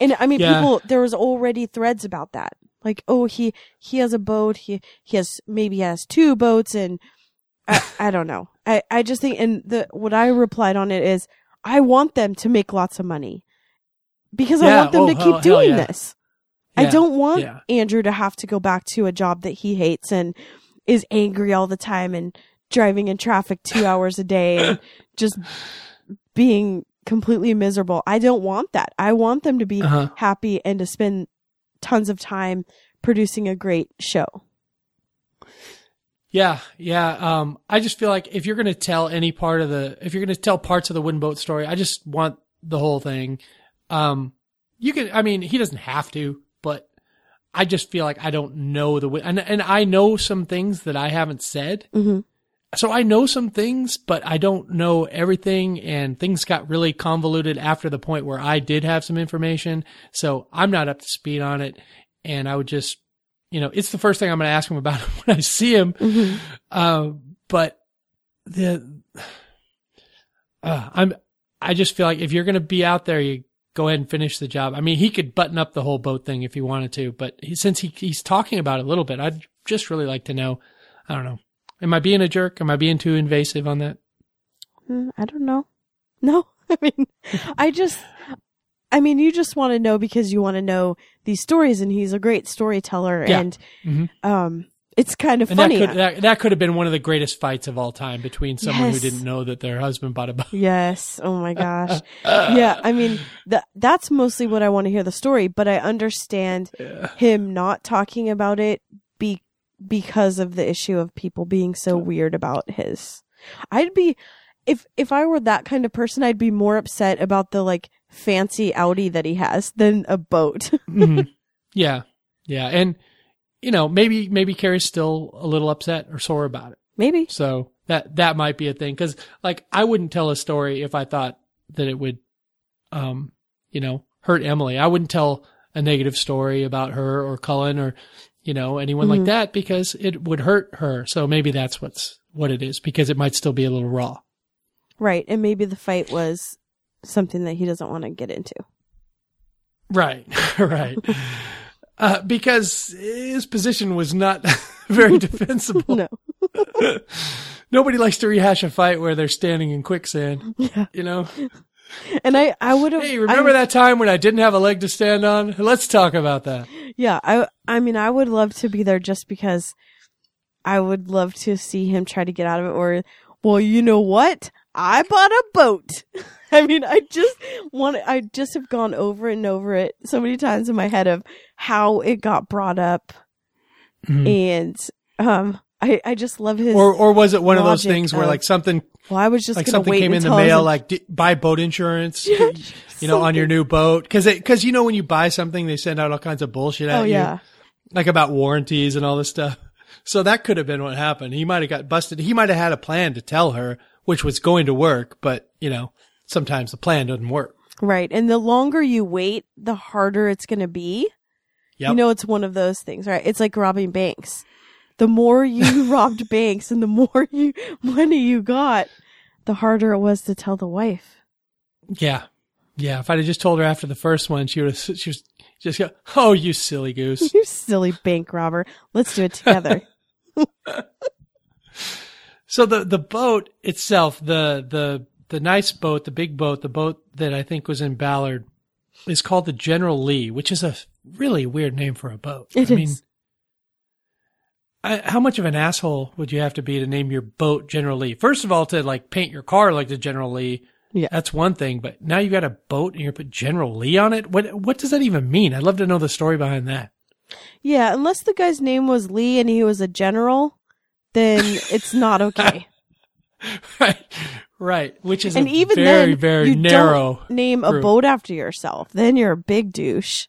And I mean Yeah. people there was already threads about that. Like, oh, he he has a boat. He he has maybe he has two boats and I, I don't know. I I just think and the what I replied on it is I want them to make lots of money. Because I want them Oh, to keep hell doing yeah. this. I don't want Yeah. Andrew to have to go back to a job that he hates and is angry all the time and driving in traffic two hours a day and <coughs> just being completely miserable. I don't want that. I want them to be Uh-huh. happy and to spend tons of time producing a great show. Yeah, yeah. Um, I just feel like if you're going to tell any part of the, if you're going to tell parts of the wooden boat story, I just want the whole thing. Um, you can, I mean, he doesn't have to, but I just feel like I don't know the, and, and I know some things that I haven't said. Mhm. So I know some things, but I don't know everything and things got really convoluted after the point where I did have some information. So I'm not up to speed on it. And I would just, you know, it's the first thing I'm going to ask him about <laughs> when I see him. Mm-hmm. Um, but the, uh, I'm, I just feel like if you're going to be out there, you go ahead and finish the job. I mean, he could button up the whole boat thing if he wanted to, but he, since he, he's talking about it a little bit, I'd just really like to know, I don't know. Am I being a jerk? Am I being too invasive on that? Mm, I don't know. <laughs> No, I mean, <laughs> I just, I mean, you just want to know because you want to know these stories, and he's a great storyteller, Yeah. and Mhm. um, it's kind of And funny. that could, that, that could have been one of the greatest fights of all time between someone Yes. who didn't know that their husband bought a boat. yes. Oh my gosh. <laughs> yeah. I mean, that that's mostly what I want to hear the story, but I understand him not talking about it because of the issue of people being so weird about his. I'd be if if I were that kind of person, I'd be more upset about the like fancy Audi that he has than a boat. <laughs> Mhm. Yeah, yeah, and you know maybe maybe Carrie's still a little upset or sore about it. Maybe. So that that might be a thing because like I wouldn't tell a story if I thought that it would, um, you know, hurt Emily. I wouldn't tell a negative story about her or Cullen or you know anyone like Mhm. that because it would hurt her. So maybe that's what's what it is because it might still be a little raw. Right. And maybe the fight was something that he doesn't want to get into. Right, <laughs> right. Uh, because his position was not <laughs> very defensible. <laughs> No. Nobody likes to rehash a fight where they're standing in quicksand. Yeah. You know, And I, I would have. hey, remember that time when I didn't have a leg to stand on? Let's talk about that. Yeah. I, I mean, I would love to be there just because I would love to see him try to get out of it or, well, you know what? I bought a boat. <laughs> I mean, I just want, I just have gone over and over it so many times in my head of how it got brought up. Mhm. And, um, I, I just love his, Or, or was it one of those things where like something, well, I was just like something came in the until I was mail, in- like d- buy boat insurance, <laughs> Yeah, you know, on your new boat? Cause cause you know, when you buy something, they send out all kinds of bullshit at Oh you. yeah. like about warranties and all this stuff. <laughs> So that could have been what happened. He might have got busted. He might have had a plan to tell her, which was going to work, but you know, sometimes the plan doesn't work. Right. And the longer you wait, the harder it's going to be. Yep. You know, it's one of those things, right? It's like robbing banks. The more you <laughs> robbed banks and the more <laughs> you money you got, the harder it was to tell the wife. yeah. Yeah. If I'd have just told her after the first one, she would have, she was just go, Oh, you silly goose. <laughs> You silly bank robber. Let's do it together. so the, the boat itself, the, the, the nice boat, the big boat, the boat that I think was in Ballard is called the General Lee, which is a really weird name for a boat. It I is. mean, I, how much of an asshole would you have to be to name your boat General Lee? First of all, to like paint your car like the General Lee, Yeah. that's one thing. But now you got a boat and you put General Lee on it. What what does that even mean? I'd love to know the story behind that. yeah. Unless the guy's name was Lee and he was a general, then <laughs> it's not okay. <laughs> right, right. Which is and even very then, very you narrow. don't name a boat after yourself. Then you're a big douche.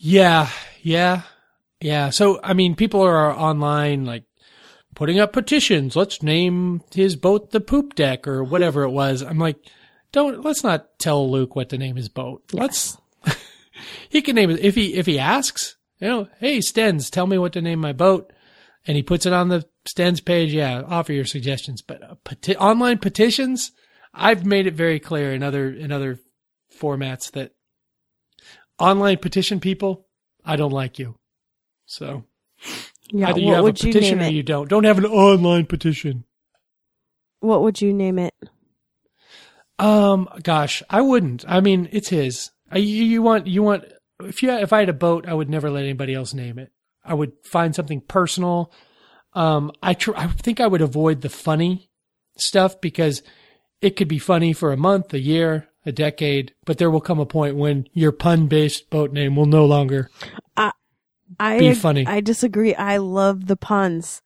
Yeah, yeah, yeah. So, I mean, people are online like putting up petitions. Let's name his boat the poop deck or whatever it was. I'm like, don't, let's not tell Luke what to name his boat. Let's, <laughs> he can name it if he, if he asks, you know, hey, Stens, tell me what to name my boat. And he puts it on the Stens page. Yeah, offer your suggestions. But uh, peti- online petitions, I've made it very clear in other, in other formats that online petition people, I don't like you. So Yeah. either you have a would you or you don't. Don't have an online petition. What would you name it? Um, gosh, I wouldn't. I mean, it's his. I, you, you want, you want, if you, if I had a boat, I would never let anybody else name it. I would find something personal. Um, I tr- I think I would avoid the funny stuff because it could be funny for a month, a year, a decade, but there will come a point when your pun based boat name will no longer. I Be funny. I disagree. I love the puns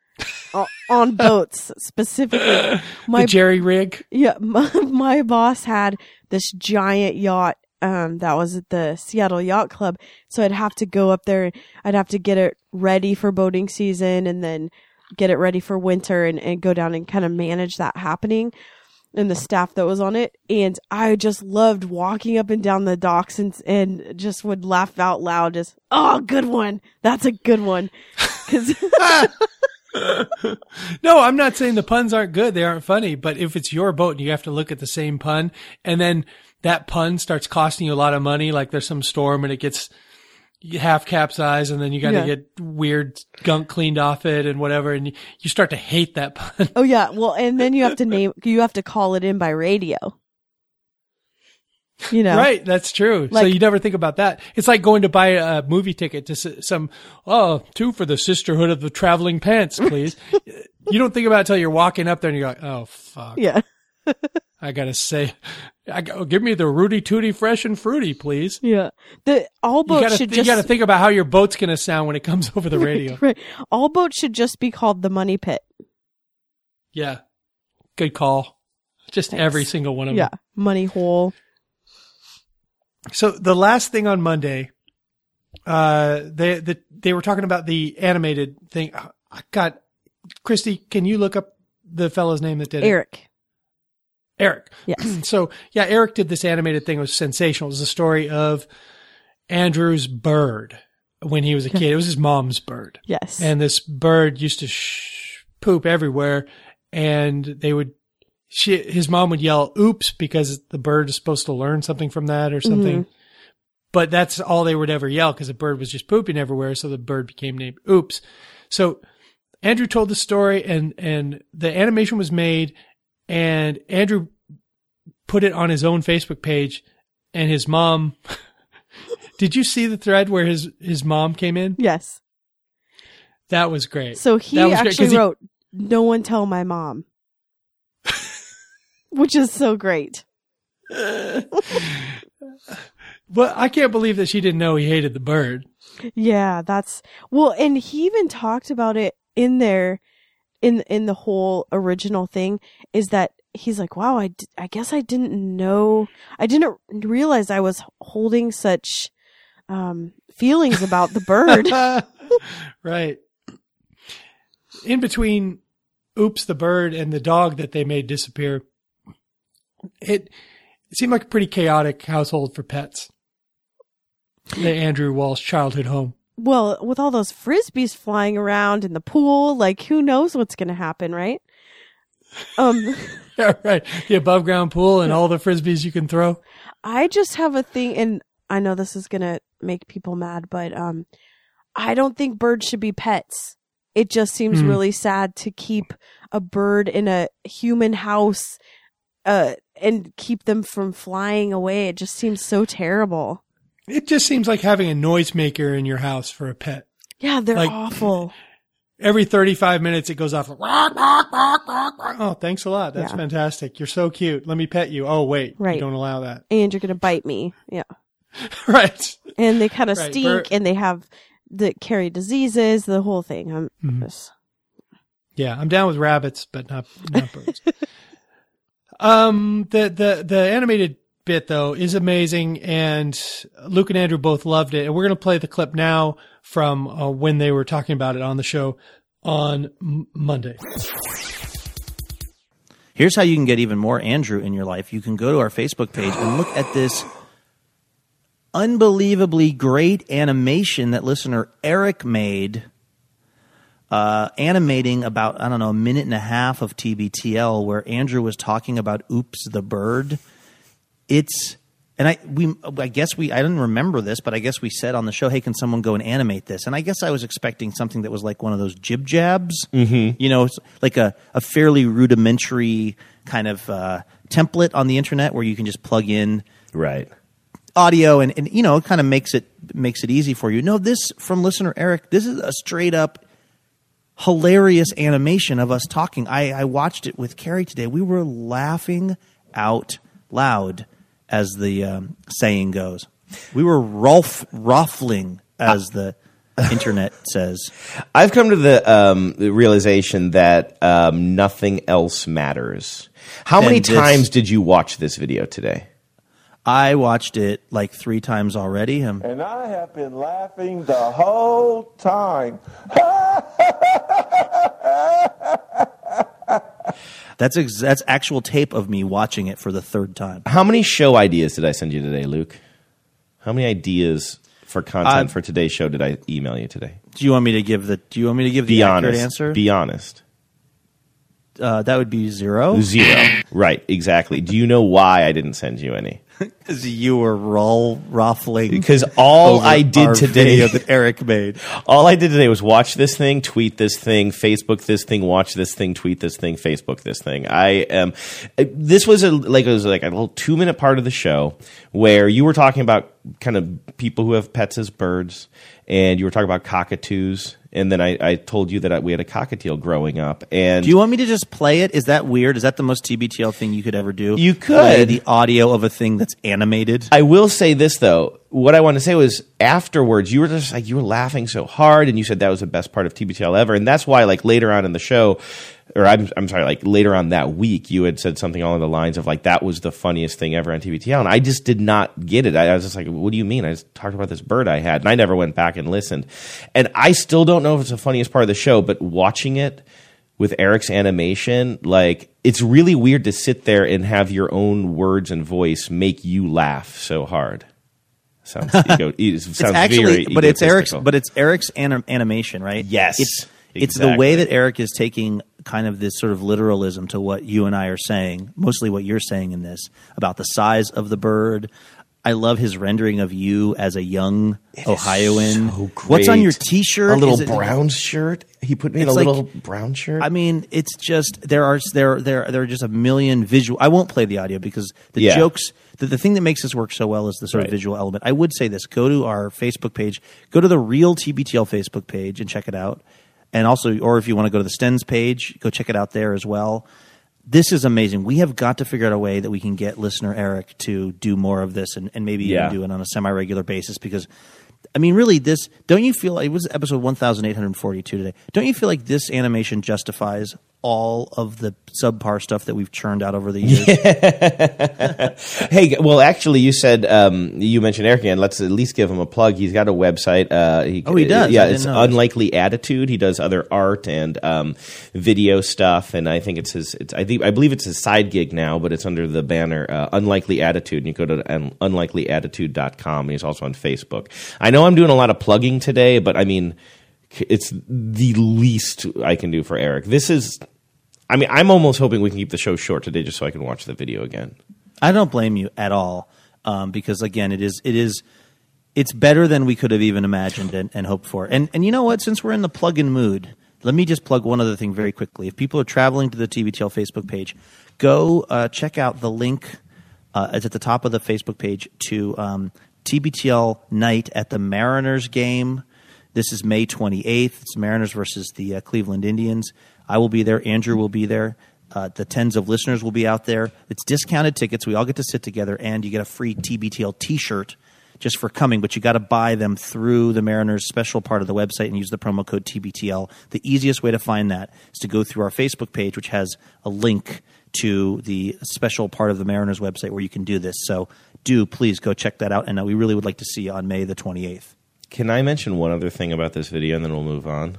on boats specifically. <laughs> My the jerry rig. yeah, <laughs> my, my boss had this giant yacht. Um, that was at the Seattle Yacht Club. So I'd have to go up there. I'd have to get it ready for boating season and then get it ready for winter and, and go down and kind of manage that happening and the staff that was on it. And I just loved walking up and down the docks and, and just would laugh out loud. Just, oh, good one. That's a good one. <laughs> Cause <laughs> No, I'm not saying the puns aren't good. They aren't funny. But if it's your boat and you have to look at the same pun and then that pun starts costing you a lot of money, like there's some storm and it gets half capsized and then you got to Yeah. get weird gunk cleaned off it and whatever. And you, start to hate that pun. Oh yeah, well, and then you have to name, you have to call it in by radio. You know, Right. That's true. so you never think about that. It's like going to buy a movie ticket to some, oh, two for the sisterhood of the traveling pants, please. <laughs> you don't think about it until you're walking up there and you're like, oh, fuck. Yeah, <laughs> I gotta say, I give me the Rudy Tooty Fresh and Fruity, please. yeah. The all You boats gotta, should you just gotta think about how your boat's gonna sound when it comes <laughs> over the radio. right. All boats should just be called the Money Pit. Yeah, good call. Just Thanks. every single one of Yeah, them. Yeah, money Hole. So the last thing on Monday, uh, they the, they were talking about the animated thing. I got Christy. Can you look up the fellow's name that did it? Eric. Eric. Yes. <clears throat> So yeah, Eric did this animated thing. It was sensational. It was a story of Andrew's bird when he was a kid. It was his mom's bird. Yes. And this bird used to sh- poop everywhere, and they would. She, his mom would yell "Oops" because the bird is supposed to learn something from that or something. Mm-hmm. But that's all they would ever yell because the bird was just pooping everywhere. So the bird became named Oops. So Andrew told the story, and and the animation was made, and Andrew put it on his own Facebook page, and his mom. <laughs> Did you see the thread where his his mom came in? yes. That was great. So he was great, actually he- wrote, "No one tell my mom," <laughs> which is so great. <laughs> But I can't believe that she didn't know he hated the bird. Yeah, that's well, and he even talked about it in there, in in the whole original thing. Is that he's like, wow, I, d- I guess I didn't know, I didn't realize I was holding such um feelings about the bird. <laughs> right. In between Oops the bird and the dog that they made disappear, it, it seemed like a pretty chaotic household for pets. The Andrew Walsh childhood home. Well, with all those frisbees flying around in the pool, like who knows what's going to happen, right? Um. <laughs> <laughs> Yeah, right. The above ground pool and all the frisbees you can throw. I just have a thing, and I know this is gonna make people mad, but um, I don't think birds should be pets. It just seems Hmm. really sad to keep a bird in a human house, uh, and keep them from flying away. It just seems so terrible. It just seems like having a noisemaker in your house for a pet. Yeah, they're Like- awful. Every 35 minutes it goes off. like, "Rock, rock, rock, rock, rock." Oh, thanks a lot. That's Yeah. fantastic. You're so cute. Let me pet you. Oh, wait. Right. You don't allow that. And you're gonna bite me. Yeah, <laughs> right. and they kind of Right, stink, and they have that carry diseases. The whole thing. I'm Mhm. just- Yeah, I'm down with rabbits, but not not birds. <laughs> um, the the the animated bit though is amazing, and Luke and Andrew both loved it. And we're gonna play the clip now from uh, when they were talking about it on the show on M- Monday. Here's how you can get even more Andrew in your life. You can go to our Facebook page and look at this unbelievably great animation that listener Eric made, uh, animating about, I don't know, a minute and a half of TBTL where Andrew was talking about Oops the Bird. It's, and I, we, I guess we, I didn't remember this, but I guess we said on the show, hey, can someone go and animate this? And I guess I was expecting something that was like one of those jib jabs, mm-hmm. you know, like a, a fairly rudimentary kind of uh, template on the internet where you can just plug in Right. audio and, and you know it kind of makes it makes it easy for you no this from listener eric this is a straight up hilarious animation of us talking i, I watched it with carrie today we were laughing out loud as the um, saying goes we were rolf ruffling as the internet says I've come to the, um, the realization that um, nothing else matters. How Then many this- times did you watch this video today? i watched it like three times already um, And I have been laughing the whole time. <laughs> that's ex- that's actual tape of me watching it for the third time How many show ideas did I send you today, Luke? How many ideas for content Uh, for today's show did I email you today? do you want me to give the do you want me to give the Be accurate honest. answer Be honest. uh, that would be zero. Zero. right, exactly. Do you know why I didn't send you any? <laughs> Because you were roll ruffling. Because all I did today that Eric made. <laughs> All I did today was watch this thing, tweet this thing, Facebook this thing, watch this thing, tweet this thing, Facebook this thing. I am. Uh, this was a like it was like a little two minute part of the show where you were talking about kind of people who have pets as birds, and you were talking about cockatoos, and then I, I told you that I, we had a cockatiel growing up, and Do you want me to just play it? Is that weird? Is that the most TBTL thing you could ever do? You Play could. the audio of a thing that's animated. I will say this though. What I want to say was afterwards, you were just like you were laughing so hard, and you said that was the best part of TBTL ever, and that's why like later on in the show, or I'm, I'm sorry, like later on that week, you had said something along the lines of like, that was the funniest thing ever on TBTL. And I just did not get it. I, I was just like, what do you mean? I just talked about this bird I had and I never went back and listened. And I still don't know if it's the funniest part of the show, but watching it with Eric's animation, like it's really weird to sit there and have your own words and voice make you laugh so hard. Sounds, <laughs> ego, it sounds it's actually, but it's Eric's, but it's Eric's anim- animation, right? Yes, it's it's the way that Eric is taking kind of this sort of literalism to what you and I are saying, mostly what you're saying in this about the size of the bird. I love his rendering of you as a young Ohioan. so What's on your T-shirt? a little it- brown shirt. He put me in a like- little brown shirt. I mean, it's just there are there there there are just a million visual. I won't play the audio because the Yeah. jokes. The, the thing that makes this work so well is the sort Right. of visual element. I would say this: go to our Facebook page, go to the real TBTL Facebook page, and check it out. And also, or if you want to go to the Stens page, go check it out there as well. This is amazing. We have got to figure out a way that we can get listener Eric to do more of this, and, and maybe Yeah. even do it on a semi regular basis because. I mean, really, this don't you feel like it was episode one thousand eight hundred forty-two today? Don't you feel like this animation justifies all of the subpar stuff that we've churned out over the years? <laughs> Hey, well, actually, you said um, you mentioned Eric again. Let's at least give him a plug. He's got a website. Uh, he, Oh, he does? Yeah, it's. Unlikely Attitude. He does other art and um, video stuff, and I think it's his. It's, I think I believe it's his side gig now, but it's under the banner uh, Unlikely Attitude. And you go to un- unlikelyattitude.com. And he's also on Facebook. I know I'm doing a lot of plugging today, but I mean, it's the least I can do for Eric. This is. I mean, I'm almost hoping we can keep the show short today, just so I can watch the video again. I don't blame you at all, um, because again, it is it is it's better than we could have even imagined and, and hoped for. And and you know what? Since we're in the plug-in mood, let me just plug one other thing very quickly. If people are traveling to the TBTL Facebook page, go uh, check out the link. Uh, it's at the top of the Facebook page to um, TBTL night at the Mariners game. This is May 28th. It's Mariners versus the uh, Cleveland Indians. I will be there. Andrew will be there. Uh, the tens of listeners will be out there. It's discounted tickets. We all get to sit together, and you get a free TBTL T-shirt just for coming. But you got to buy them through the Mariners special part of the website and use the promo code TBTL. The easiest way to find that is to go through our Facebook page, which has a link to the special part of the Mariners website where you can do this. So do please go check that out, and uh, we really would like to see you on May the 28th. Can I mention one other thing about this video and then we'll move on?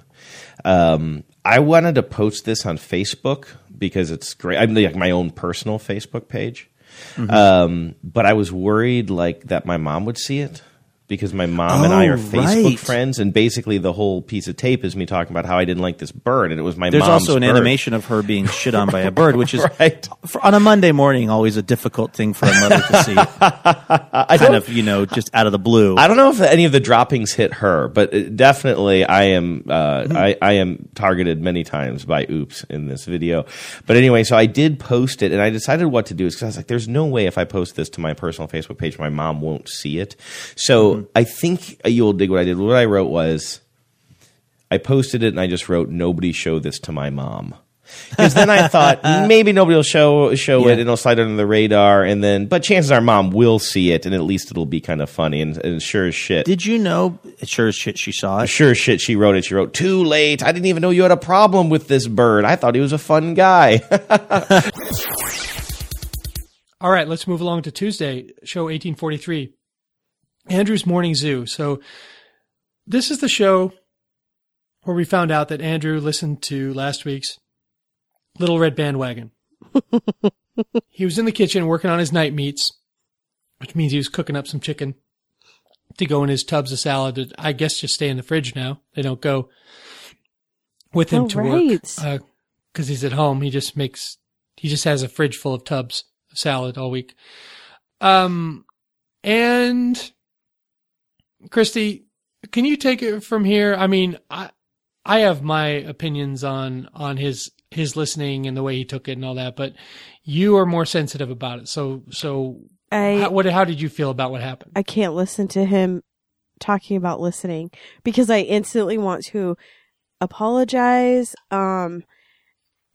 Um, I wanted to post this on Facebook because it's great. I'm like my own personal Facebook page. Um, but I was worried like that my mom would see it because my mom and I Oh, are Facebook right. friends, and basically the whole piece of tape is me talking about how I didn't like this bird, and it was my There's also an bird. animation of her being shit on by a bird, which <laughs> is Right. for, on a Monday morning always a difficult thing for a mother to see. <laughs> I kind of, you know, just out of the blue. I don't know if any of the droppings hit her, but definitely I am uh, I, I am targeted many times by oops in this video. But anyway, so I did post it, and I decided what to do is because I was like, "There's no way if I post this to my personal Facebook page, my mom won't see it." So I think you'll dig what I did. What I wrote was, I posted it, and I just wrote, "Nobody show this to my mom." Because then I thought <laughs> maybe nobody will show show Yeah. it and it'll slide under the radar, and then but chances are mom will see it, and at least it'll be kind of funny. And, and sure as shit, Did you know? Sure as shit, she saw it. sure as shit, she wrote it. She wrote too late. I didn't even know you had a problem with this bird. I thought he was a fun guy. <laughs> All right, let's move along to Tuesday, show 1843. Andrew's Morning Zoo. So this is the show where we found out that Andrew listened to last week's Little Red Bandwagon. <laughs> he was in the kitchen working on his night meats, which means he was cooking up some chicken to go in his tubs of salad that I guess just stay in the fridge now. They don't go with him Oh, to right. work because he's at home. He just makes he just has a fridge full of tubs of salad all week. Um, and Christy, can you take it from here? I mean, I I have my opinions on on his his listening and the way he took it and all that, but you are more sensitive about it. So so I how, what how did you feel about what happened? I can't listen to him talking about listening because I instantly want to apologize. Um,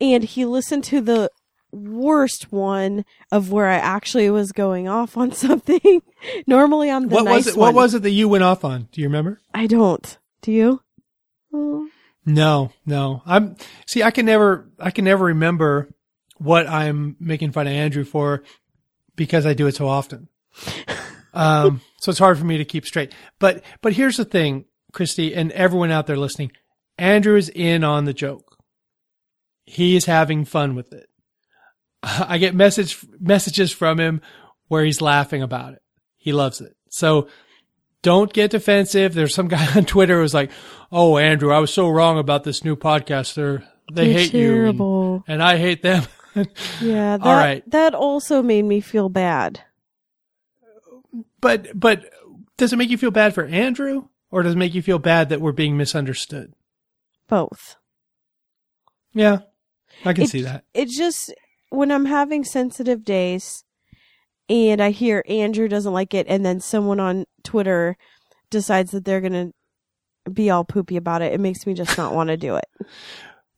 and he listened to the worst one of where I actually was going off on <laughs> something. Normally I'm the what nice was it? one. What was it that you went off on? Do you remember? I don't. Do you? Oh. No, no. I'm see. I can never. I can never remember what I'm making fun of Andrew for because I do it so often. <laughs> Um, so it's hard for me to keep straight. But but here's the thing, Christy, and everyone out there listening. Andrew is in on the joke. He is having fun with it. I get message messages from him where he's laughing about it. He loves it. So don't get defensive. There's some <laughs> guy on Twitter who's like, "Oh, Andrew, I was so wrong about this new podcast. They're, they They're hate you, and, and I hate them." <laughs> Yeah, that, All right. that also made me feel bad. but but does it make you feel bad for Andrew, or does it make you feel bad that we're being misunderstood? Both. Yeah, I can It- see that. It just when I'm having sensitive days and I hear Andrew doesn't like it and then someone on Twitter decides that they're going to be all poopy about it, it makes me just not want to do it. <laughs>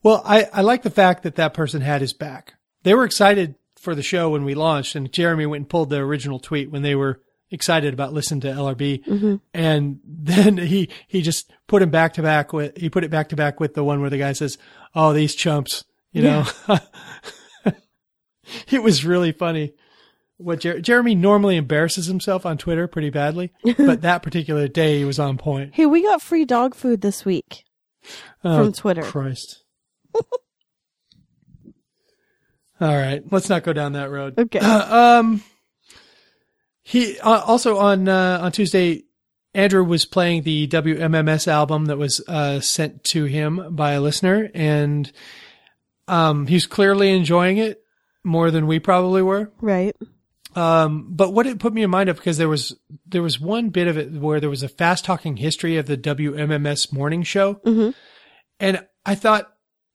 Well, I, I like the fact that that person had his back. They were excited for the show when we launched, and Jeremy went and pulled the original tweet when they were excited about listening to LRB, mm-hmm. and <laughs> then he he just put him back to back with he put it back to back with the one where the guy says, "Oh, these chumps," you know. <laughs> <laughs> it was really funny. What Jer- Jeremy normally embarrasses himself on Twitter pretty badly, <laughs> but that particular day he was on point. Hey, we got free dog food this week Oh, from Twitter. Christ. <laughs> All right, let's not go down that road. Okay. <clears throat> um, he uh, also on uh, on Tuesday, Andrew was playing the WMMS album that was uh, sent to him by a listener, and um, he's clearly enjoying it more than we probably were. Right. Um, but what it put me in mind of because there was there was one bit of it where there was a fast talking history of the WMMS morning show, Mhm. and I thought,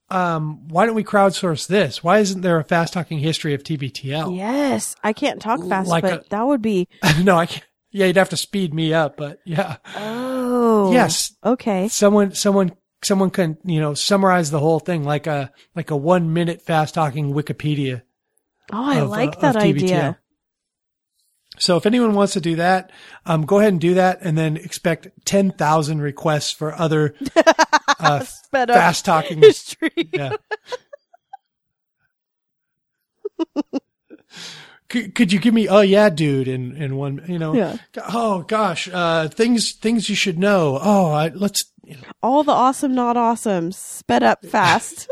um, why don't we crowdsource this? Why isn't there a fast talking history of TBTL? Yes. I can't talk fast, Like but a- that would be. <laughs> no, I can't. Yeah, you'd have to speed me up, but yeah, Oh. yes, Okay. someone someone someone can you know summarize the whole thing like a like a one minute fast talking Wikipedia. Oh, I of, like uh, that idea. So if anyone wants to do that, um, go ahead and do that, and then expect ten thousand requests for other <laughs> uh, fast talking. <laughs> history. Yeah. <laughs> could, could you give me? Oh yeah, dude. In in one, you know. Yeah. Oh gosh, uh, things things you should know. Oh, I, let's. All the awesome, not awesome, sped up fast.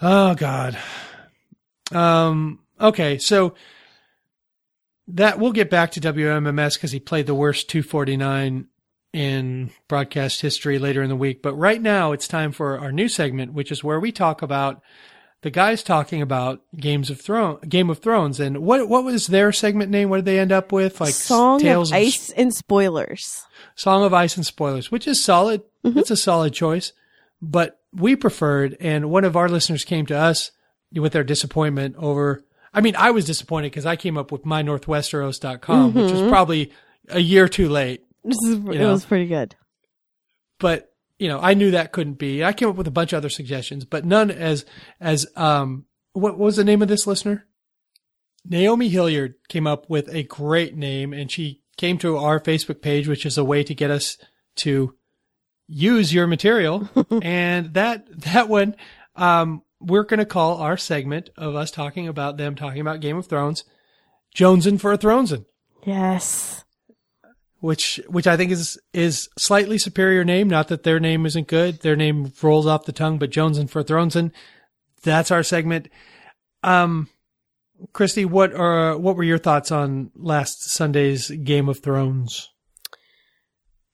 Oh God. Um. Okay, so that we'll get back to WMMS because he played the worst 249 in broadcast history later in the week. But right now, it's time for our new segment, which is where we talk about the guys talking about Games of Thrones, Game of Thrones, and what what was their segment name? What did they end up with? Like Song Tales of Ice and Spoilers. Song of Ice and Spoilers, which is solid. It's a solid choice, but we preferred, and one of our listeners came to us with their disappointment over. I mean, I was disappointed because I came up with mynorthwesteros.com, which was probably a year too late. This is, it know. was pretty good. But you know, I knew that couldn't be. I came up with a bunch of other suggestions, but none as as um. What was the name of this listener? Naomi Hilliard came up with a great name, and she came to our Facebook page, which is a way to get us to use your material. <laughs> and that that one, um, we're going to call our segment of us talking about them talking about Game of Thrones, Jonesin for a Thronesin Yes. which which I think is is slightly superior name. Not that their name isn't good; their name rolls off the tongue. But Jones and for Throneson, that's our segment. Um, Christy, what are what were your thoughts on last Sunday's Game of Thrones?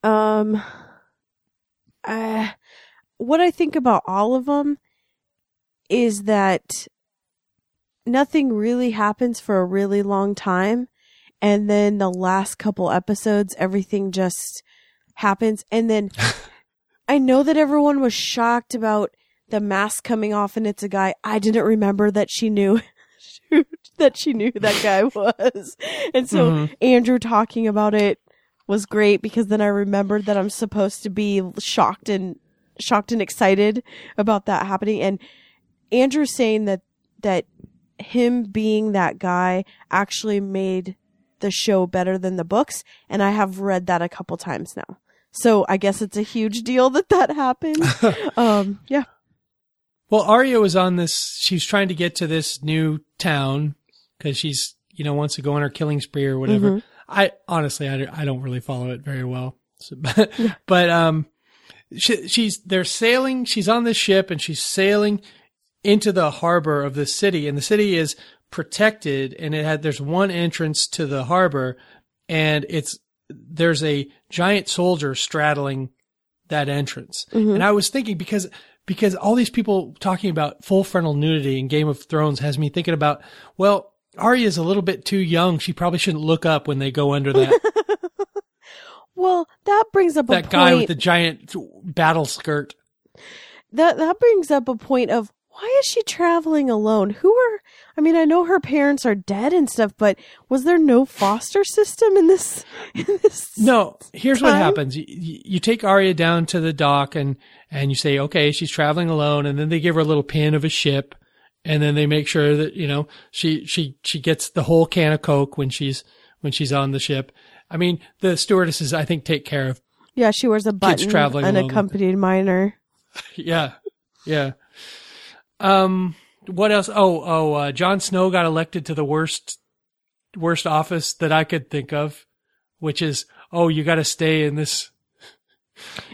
Um, uh, what I think about all of them is that nothing really happens for a really long time. And then the last couple episodes, everything just happens. And then <laughs> I know that everyone was shocked about the mask coming off and it's a guy. I didn't remember that she knew <laughs> that she knew who that guy was. And so Mhm. Andrew talking about it was great because then I remembered that I'm supposed to be shocked and shocked and excited about that happening. And Andrew saying that that him being that guy actually made the show better than the books, and I have read that a couple times now. So I guess it's a huge deal that that happened. <laughs> um, yeah. Well, Arya was on this. She's trying to get to this new town because she's, you know, wants to go on her killing spree or whatever. Mm-hmm. I honestly, I, don't- I don't really follow it very well. So, <laughs> but, but, um, she, she's, they're sailing, she's on this ship and she's sailing into the harbor of the city and the city is protected and it had, there's one entrance to the harbor and it's, there's a giant soldier straddling that entrance. Mm-hmm. And I was thinking because because all these people talking about full frontal nudity in Game of Thrones has me thinking about well, Arya's a little bit too young. She probably shouldn't look up when they go under that <laughs> Well, that brings up a that guy with the giant battle skirt. that that brings up a point of why is she traveling alone? Who are I mean, I know her parents are dead and stuff, but was there no foster system in this <laughs> in this No, here's what happens. You, you take Arya down to the dock and and you say, okay, she's traveling alone, and then they give her a little pin of a ship, and then they make sure that you know she she she gets the whole can of coke when she's when she's on the ship. I mean, the stewardesses, I think, take care of. Yeah, she wears a button traveling alone. unaccompanied minor. <laughs> Yeah, yeah. Um, what else? Oh, oh, uh, Jon Snow got elected to the worst worst office that I could think of, which is, oh, you got to stay in this.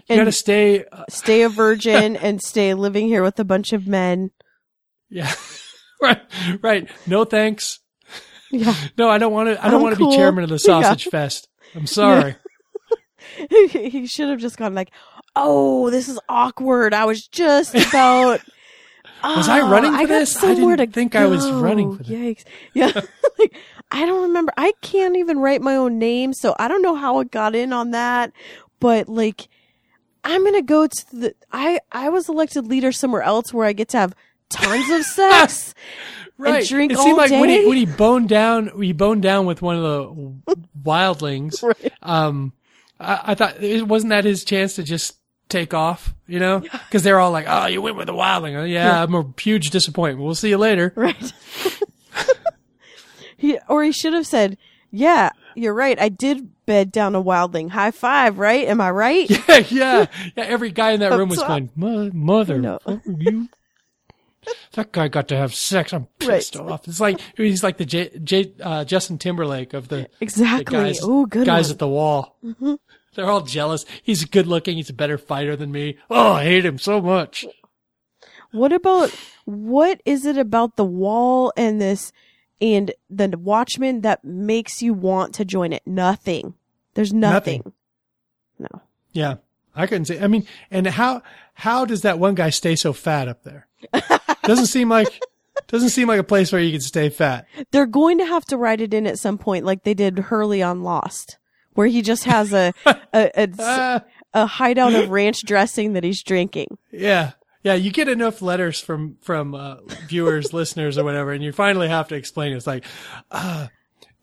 You got to stay. Uh, Stay a virgin <laughs> and stay living here with a bunch of men. yeah, <laughs> right, right. No thanks. Yeah. <laughs> No, I don't want to. I don't want to cool. be chairman of the Yeah. sausage fest. I'm sorry. he should have just gone like, "Oh, this is awkward. I was just about." Was I Oh, running for got this? I didn't think I was running for this. Yikes! Yeah, <laughs> like I don't remember. I can't even write my own name, so I don't know how it got in on that. But like, I'm gonna go to the. I I was elected leader somewhere else where I get to have tons of <laughs> sex. right. drink it seemed all like when he when he boned down, when he boned down with one of the <laughs> wildlings. Um, I, I thought it wasn't that his chance to just take off, you know? Because they're all like, "Oh, you went with the wildling." Oh, yeah, I'm a huge disappointment. We'll see you later. <laughs> Right. <laughs> he or he should have said, "Yeah, you're right. I did bed down a wildling. High five, right? Am I right?" <laughs> yeah, yeah, yeah. Every guy in that room was Up going, "Mo- "Mother, No. you." That guy got to have sex. I'm pissed Right. off. It's like he's like the J, J, uh, Justin Timberlake of the Exactly. the guys, Ooh, good guys one. at the wall. They're all jealous. He's good looking. He's a better fighter than me. Oh, I hate him so much. What about what is it about the wall and this and the Watchmen that makes you want to join it? Nothing. There's nothing. No. Yeah, I couldn't say. I mean, and how how does that one guy stay so fat up there? Doesn't seem like <laughs> doesn't seem like a place where you can stay fat. They're going to have to write it in at some point, like they did Hurley on Lost, where he just has a a, a, <laughs> a hideout of ranch dressing that he's drinking. Yeah. Yeah, you get enough letters from from uh, viewers, <laughs> listeners, or whatever, and you finally have to explain. It's like, uh,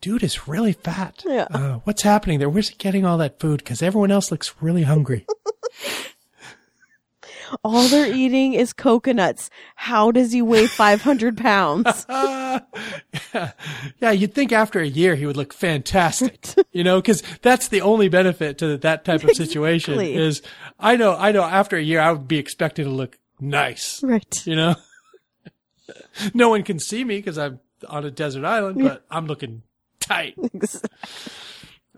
dude is really fat. Yeah. Uh, what's happening there? Where's he getting all that food? Because everyone else looks really hungry. <laughs> All they're eating is coconuts. How does he weigh 500 pounds? <laughs> Yeah, you'd think after a year he would look fantastic, <laughs> you know, because that's the only benefit to that type of situation. Exactly. Is I know, I know, after a year I would be expected to look nice, right. you know. no one can see me because I'm on a desert island, but I'm looking tight. <laughs>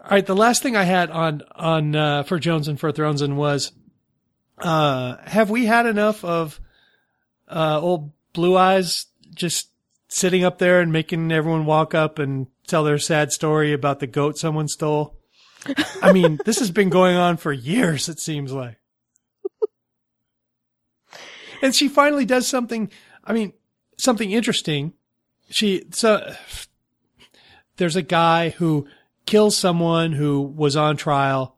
All right, the last thing I had on on uh, for Jones and for Thrones and was, uh, have we had enough of uh, old Blue Eyes just sitting up there and making everyone walk up and tell their sad story about the goat someone stole? I <laughs> mean, this has been going on for years. It seems like, and she finally does something. I mean, something interesting. She so there's a guy who kills someone who was on trial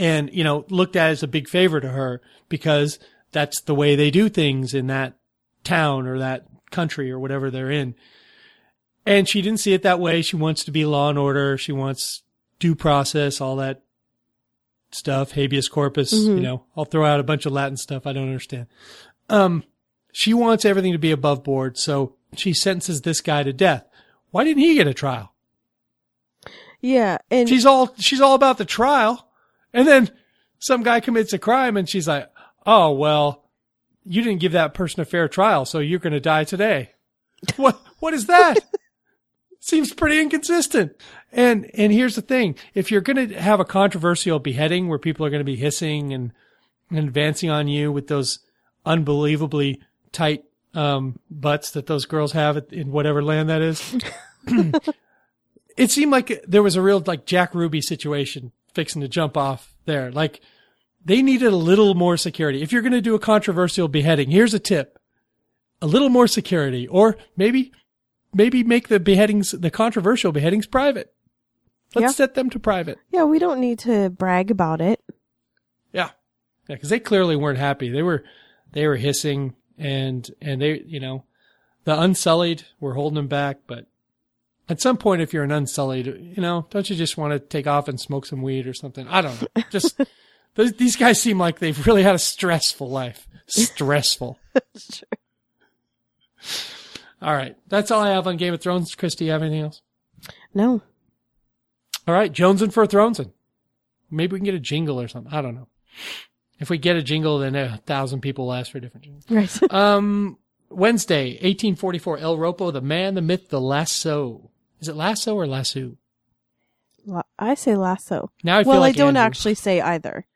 and, you know, looked at as a big favor to her because that's the way they do things in that town or that country or whatever they're in. And she didn't see it that way. She wants to be law and order. She wants due process, all that stuff, habeas corpus, you know, I'll throw out a bunch of Latin stuff I don't understand. Um, she wants everything to be above board. So she sentences this guy to death. Why didn't he get a trial? Yeah. And She's all she's all about the trial. And then some guy commits a crime and she's like, oh, well, you didn't give that person a fair trial, so you're going to die today. <laughs> what, what is that? Seems pretty inconsistent. And, and here's the thing. If you're going to have a controversial beheading where people are going to be hissing and, and advancing on you with those unbelievably tight, um, butts that those girls have in whatever land that is, <laughs> <clears throat> it seemed like there was a real like Jack Ruby situation fixing to jump off there. Like they needed a little more security. If you're going to do a controversial beheading, here's a tip. A little more security or maybe, maybe make the beheadings, the controversial beheadings private. Let's Yeah. set them to private. Yeah, we don't need to brag about it. Yeah. Yeah. Cause they clearly weren't happy. They were, they were hissing and, and they, you know, the unsullied were holding them back, but at some point, if you're an unsullied, you know, don't you just want to take off and smoke some weed or something? I don't know. <laughs> Just those, these guys seem like they've really had a stressful life. Stressful. <laughs> All right. That's all I have on Game of Thrones. Chris, do you have anything else? No. All right. Jones and for Thrones. And Maybe we can get a jingle or something. I don't know. If we get a jingle, then a thousand people will ask for a different jingle. Right. <laughs> Um, Wednesday, 1844, El Ropo, the man, the myth, the lasso. Is it lasso or lasso? La- I say lasso. Now I feel well, like I don't Andrew. actually say either.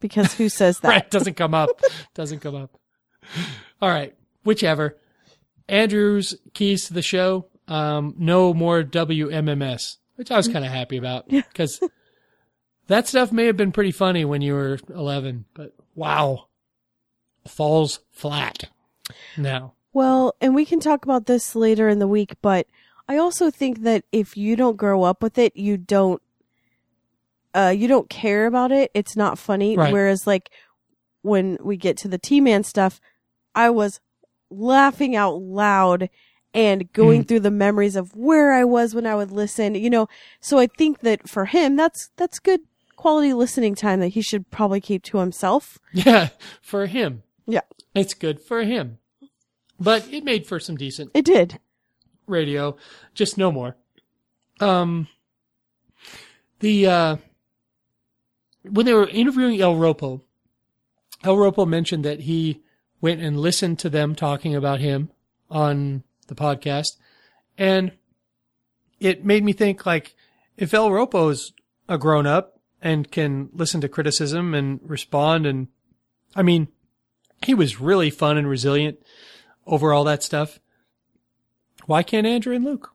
Because who <laughs> says that? Right, doesn't come up. doesn't come up. All right, whichever. Andrew's keys to the show. Um, no more WMMS, which I was kind of happy about <laughs> because that stuff may have been pretty funny when you were 11, but wow, falls flat now. Well, and we can talk about this later in the week, but I also think that if you don't grow up with it, you don't uh you don't care about it. It's not funny. Right. Whereas like when we get to the T-Man stuff, I was laughing out loud and going Mm. through the memories of where I was when I would listen, you know. So I think that for him that's that's good quality listening time that he should probably keep to himself. Yeah, for him. Yeah. It's good for him. But it made for some decent It did. Radio, just no more. Um, the, uh, when they were interviewing El Ropo, El Ropo mentioned that he went and listened to them talking about him on the podcast. And it made me think like, if El Ropo's a grown up and can listen to criticism and respond and, I mean, he was really fun and resilient over all that stuff. Why can't Andrew and Luke?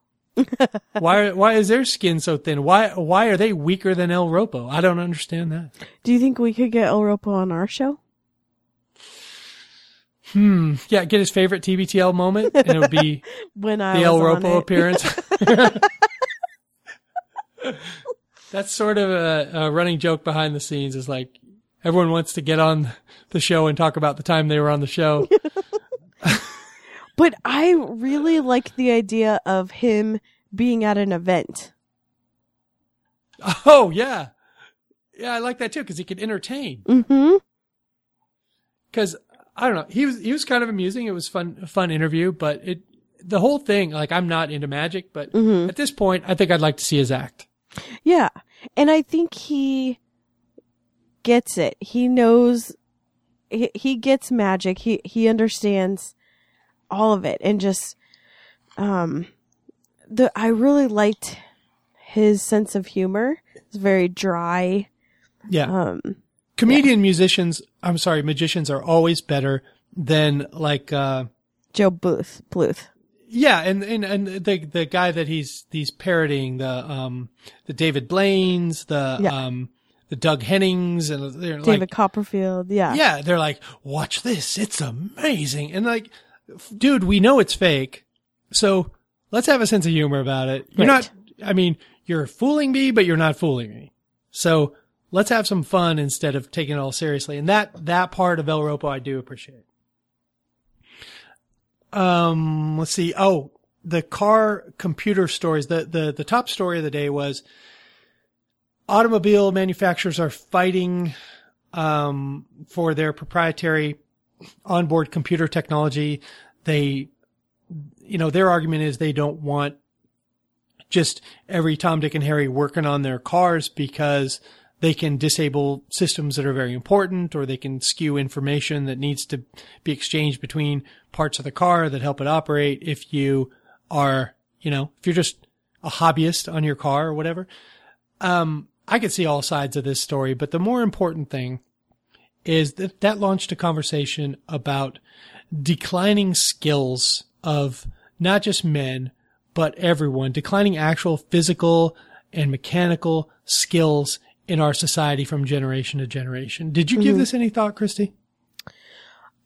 why why is their skin so thin? Why why are they weaker than El Ropo? I don't understand that. Do you think we could get El Ropo on our show? Hmm. Yeah, get his favorite TBTL moment, and it would be <laughs> When I the El Ropo appearance. <laughs> <laughs> That's sort of a, a running joke behind the scenes. Is like everyone wants to get on the show and talk about the time they were on the show. But I really like the idea of him being at an event. oh yeah, yeah, I like that too because he could entertain. Mm-hmm. because I don't know. He was he was kind of amusing. It was fun a fun interview, but it the whole thing like I'm not into magic, but Mm-hmm. at this point, I think I'd like to see his act. Yeah. And I think he gets it. He knows he, he gets magic. He he understands all of it and just um the I really liked his sense of humor. It's very dry. Yeah, Um comedian musicians. I'm sorry, magicians are always better than like uh Gob Bluth Bluth. yeah, and and and the the guy that he's he's parodying the um the David Blaine's the Yeah. um the Doug Hennings and they're David like Copperfield. Yeah. yeah, they're like, watch this. It's amazing. And like, dude, we know it's fake. So let's have a sense of humor about it. You're Right. not, I mean, you're fooling me, but you're not fooling me. So let's have some fun instead of taking it all seriously. And that, that part of El Ropo I do appreciate. Um, let's see. Oh, the car computer stories. The, the, the top story of the day was automobile manufacturers are fighting um, for their proprietary onboard computer technology. They, you know, their argument is they don't want just every Tom, Dick, and Harry working on their cars because they can disable systems that are very important or they can skew information that needs to be exchanged between parts of the car that help it operate if you are, you know, if you're just a hobbyist on your car or whatever. Um, I could see all sides of this story, but the more important thing is that that launched a conversation about declining skills of not just men, but everyone, declining actual physical and mechanical skills in our society from generation to generation. Did you give this any thought, Christy?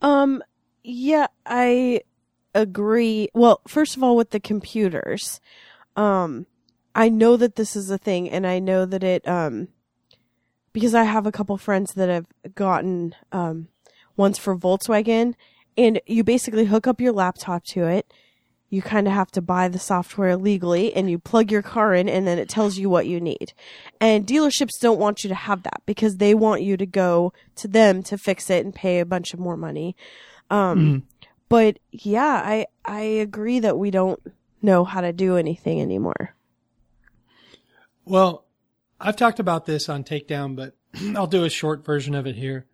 Um, yeah, I agree. Well, first of all, with the computers, um, I know that this is a thing, and I know that it, um, because I have a couple friends that have gotten, um, ones for Volkswagen, and you basically hook up your laptop to it. You kind of have to buy the software legally and you plug your car in and then it tells you what you need. And dealerships don't want you to have that because they want you to go to them to fix it and pay a bunch of more money. Um, but yeah, I, I agree that we don't know how to do anything anymore. Well, I've talked about this on Takedown, but <clears throat> I'll do a short version of it here.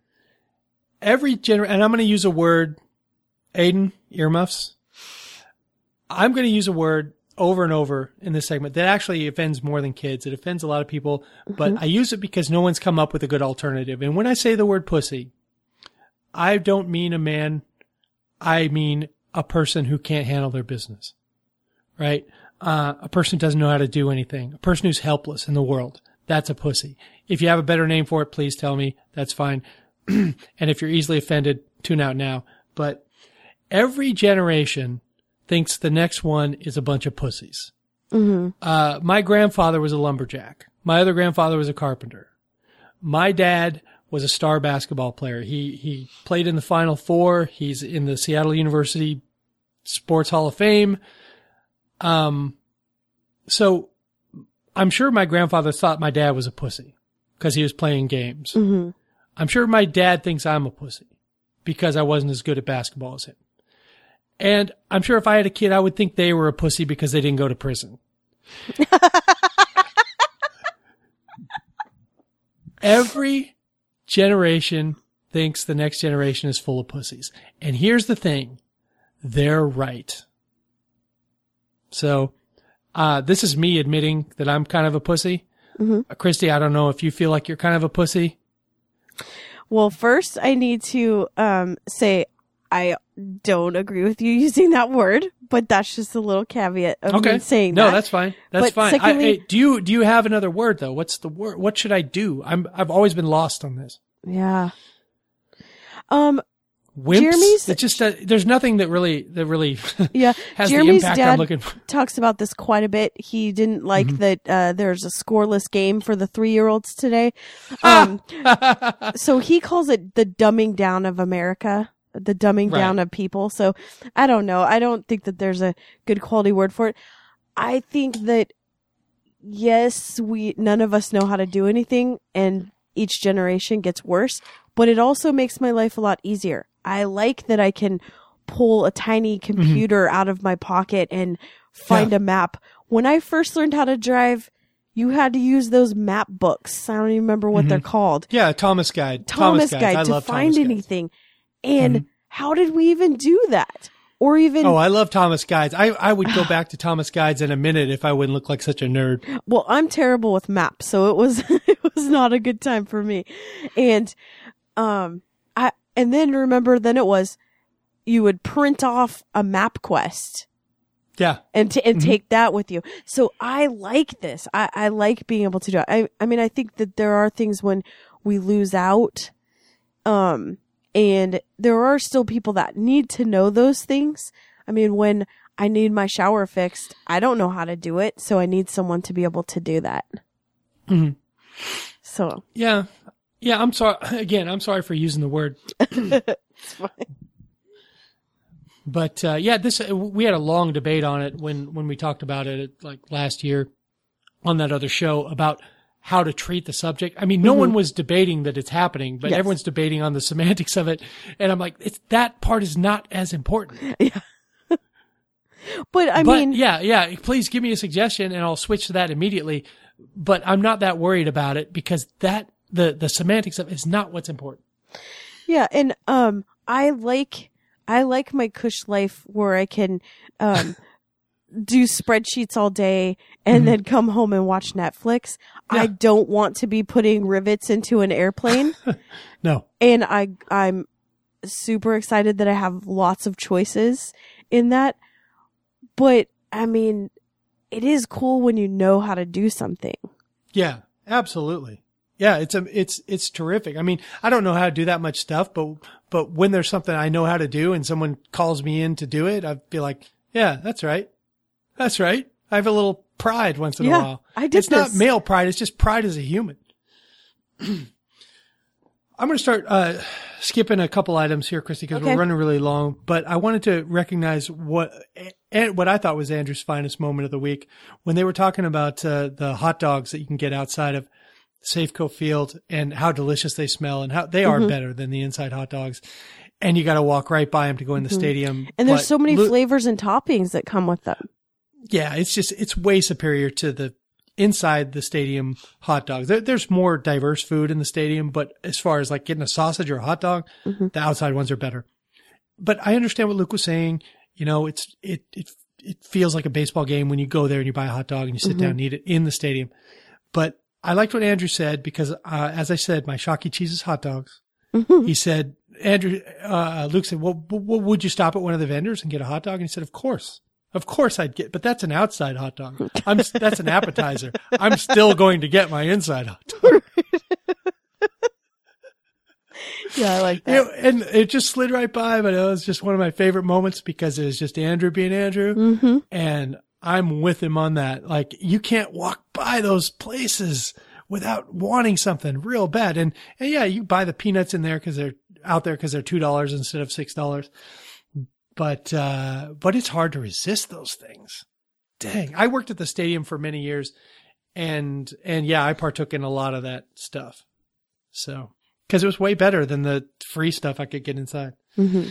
Every gener, and I'm going to use a word, Aiden, earmuffs. I'm going to use a word over and over in this segment that actually offends more than kids. It offends a lot of people, but I use it because no one's come up with a good alternative. And when I say the word pussy, I don't mean a man. I mean a person who can't handle their business, right? Uh, a person who doesn't know how to do anything, a person who's helpless in the world. That's a pussy. If you have a better name for it, please tell me. That's fine. <clears throat> and if you're easily offended, tune out now. But every generation thinks the next one is a bunch of pussies. Uh, my grandfather was a lumberjack. My other grandfather was a carpenter. My dad was a star basketball player. He he played in the Final Four. He's in the Seattle University Sports Hall of Fame. Um, so I'm sure my grandfather thought my dad was a pussy because he was playing games. Mm-hmm. I'm sure my dad thinks I'm a pussy because I wasn't as good at basketball as him. And I'm sure if I had a kid, I would think they were a pussy because they didn't go to prison. <laughs> Every generation thinks the next generation is full of pussies. And here's the thing. They're right. So, uh, this is me admitting that I'm kind of a pussy. Uh, Christy, I don't know if you feel like you're kind of a pussy. Well, first I need to um, say I don't agree with you <laughs> using that word, but that's just a little caveat of Okay. me saying no, that. No, that's fine. That's But fine. secondly- I, hey, do you do you have another word though? What's the word? What should I do? I'm I've always been lost on this. yeah. Um. Wimps. Jeremy's- just uh, there's nothing that really that really <laughs> Yeah. has the Jeremy's impact dad I'm looking for. talks about this quite a bit. He didn't like Mm-hmm. that uh, there's a scoreless game for the three year olds today. <laughs> Um, so he calls it the dumbing down of America, the dumbing Right. down of people. So I don't know. I don't think that there's a good quality word for it. I think that yes, we none of us know how to do anything, and each generation gets worse. But it also makes my life a lot easier. I like that I can pull a tiny mm-hmm. computer out of my pocket and find Yeah. a map. When I first learned how to drive, you had to use those map books. I don't even remember what they're mm-hmm. called. Yeah, Thomas Guide. Thomas, Guides. Guide I to love find Thomas Guides. anything. And mm-hmm. how did we even do that? Or even Oh, I love Thomas Guides. I, I would go back to Thomas Guides in a minute if I wouldn't look like such a nerd. well, I'm terrible with maps, so it was <laughs> it was not a good time for me. And um and then remember then it was you would print off a map quest Yeah. and t- and take that with you. So I like this. I, I like being able to do it. I I mean I think that there are things when we lose out, um, and there are still people that need to know those things. I mean when I need my shower fixed, I don't know how to do it, so I need someone to be able to do that. Mhm. So Yeah. Yeah, I'm sorry. <laughs> Again, I'm sorry for using the word. <coughs> it's fine. But uh, yeah, this we had a long debate on it when when we talked about it like last year on that other show about how to treat the subject. I mean, no one was debating that it's happening, but Yes. everyone's debating on the semantics of it. And I'm like, it's that part is not as important. <laughs> Yeah. But I but mean, yeah, yeah. Please give me a suggestion, and I'll switch to that immediately. But I'm not that worried about it because that the the semantics of it is not what's important. Yeah, and um, I like I like my cush life where I can um <laughs> do spreadsheets all day and then come home and watch Netflix. I don't want to be putting rivets into an airplane, <laughs> No. and I I'm super excited that I have lots of choices in that. But I mean, it is cool when you know how to do something. Yeah, absolutely. Yeah, it's a, it's it's terrific. I mean, I don't know how to do that much stuff, but but when there's something I know how to do and someone calls me in to do it, I'd be like, yeah, that's right. That's right. I have a little pride once in Yeah, a while. I did It's not male pride, it's just pride as a human. <clears throat> I'm going to start uh, skipping a couple items here, Christy, because Okay. we're running really long. But I wanted to recognize what and what I thought was Andrew's finest moment of the week when they were talking about uh, the hot dogs that you can get outside of Safeco Field and how delicious they smell and how they Mm-hmm. are better than the inside hot dogs. And you got to walk right by them to go in the mm-hmm. stadium. And there's But so many Lu- flavors and toppings that come with them. yeah, it's just it's way superior to the inside the stadium hot dogs. There, there's more diverse food in the stadium, but as far as like getting a sausage or a hot dog, mm-hmm. the outside ones are better. But I understand what Luke was saying. You know, it's it it it feels like a baseball game when you go there and you buy a hot dog and you sit mm-hmm. down and eat it in the stadium. But I liked what Andrew said because, uh, as I said, my Shocky cheese is hot dogs. He said, Andrew, uh, Luke said, well, would you stop at one of the vendors and get a hot dog? And he said, of course. Of course I'd get, but that's an outside hot dog. I'm, that's an appetizer. I'm still going to get my inside hot dog. <laughs> Yeah, I like that. It- and it just slid right by, but it was just one of my favorite moments because it was just Andrew being Andrew. Mm-hmm. And I'm with him on that. Like you can't walk by those places without wanting something real bad. And, and yeah, you buy the peanuts in there because they're out there because they're $2 instead of $6. But, uh, but it's hard to resist those things. Dang. I worked at the stadium for many years and, and yeah, I partook in a lot of that stuff. So, cause it was way better than the free stuff I could get inside. hmm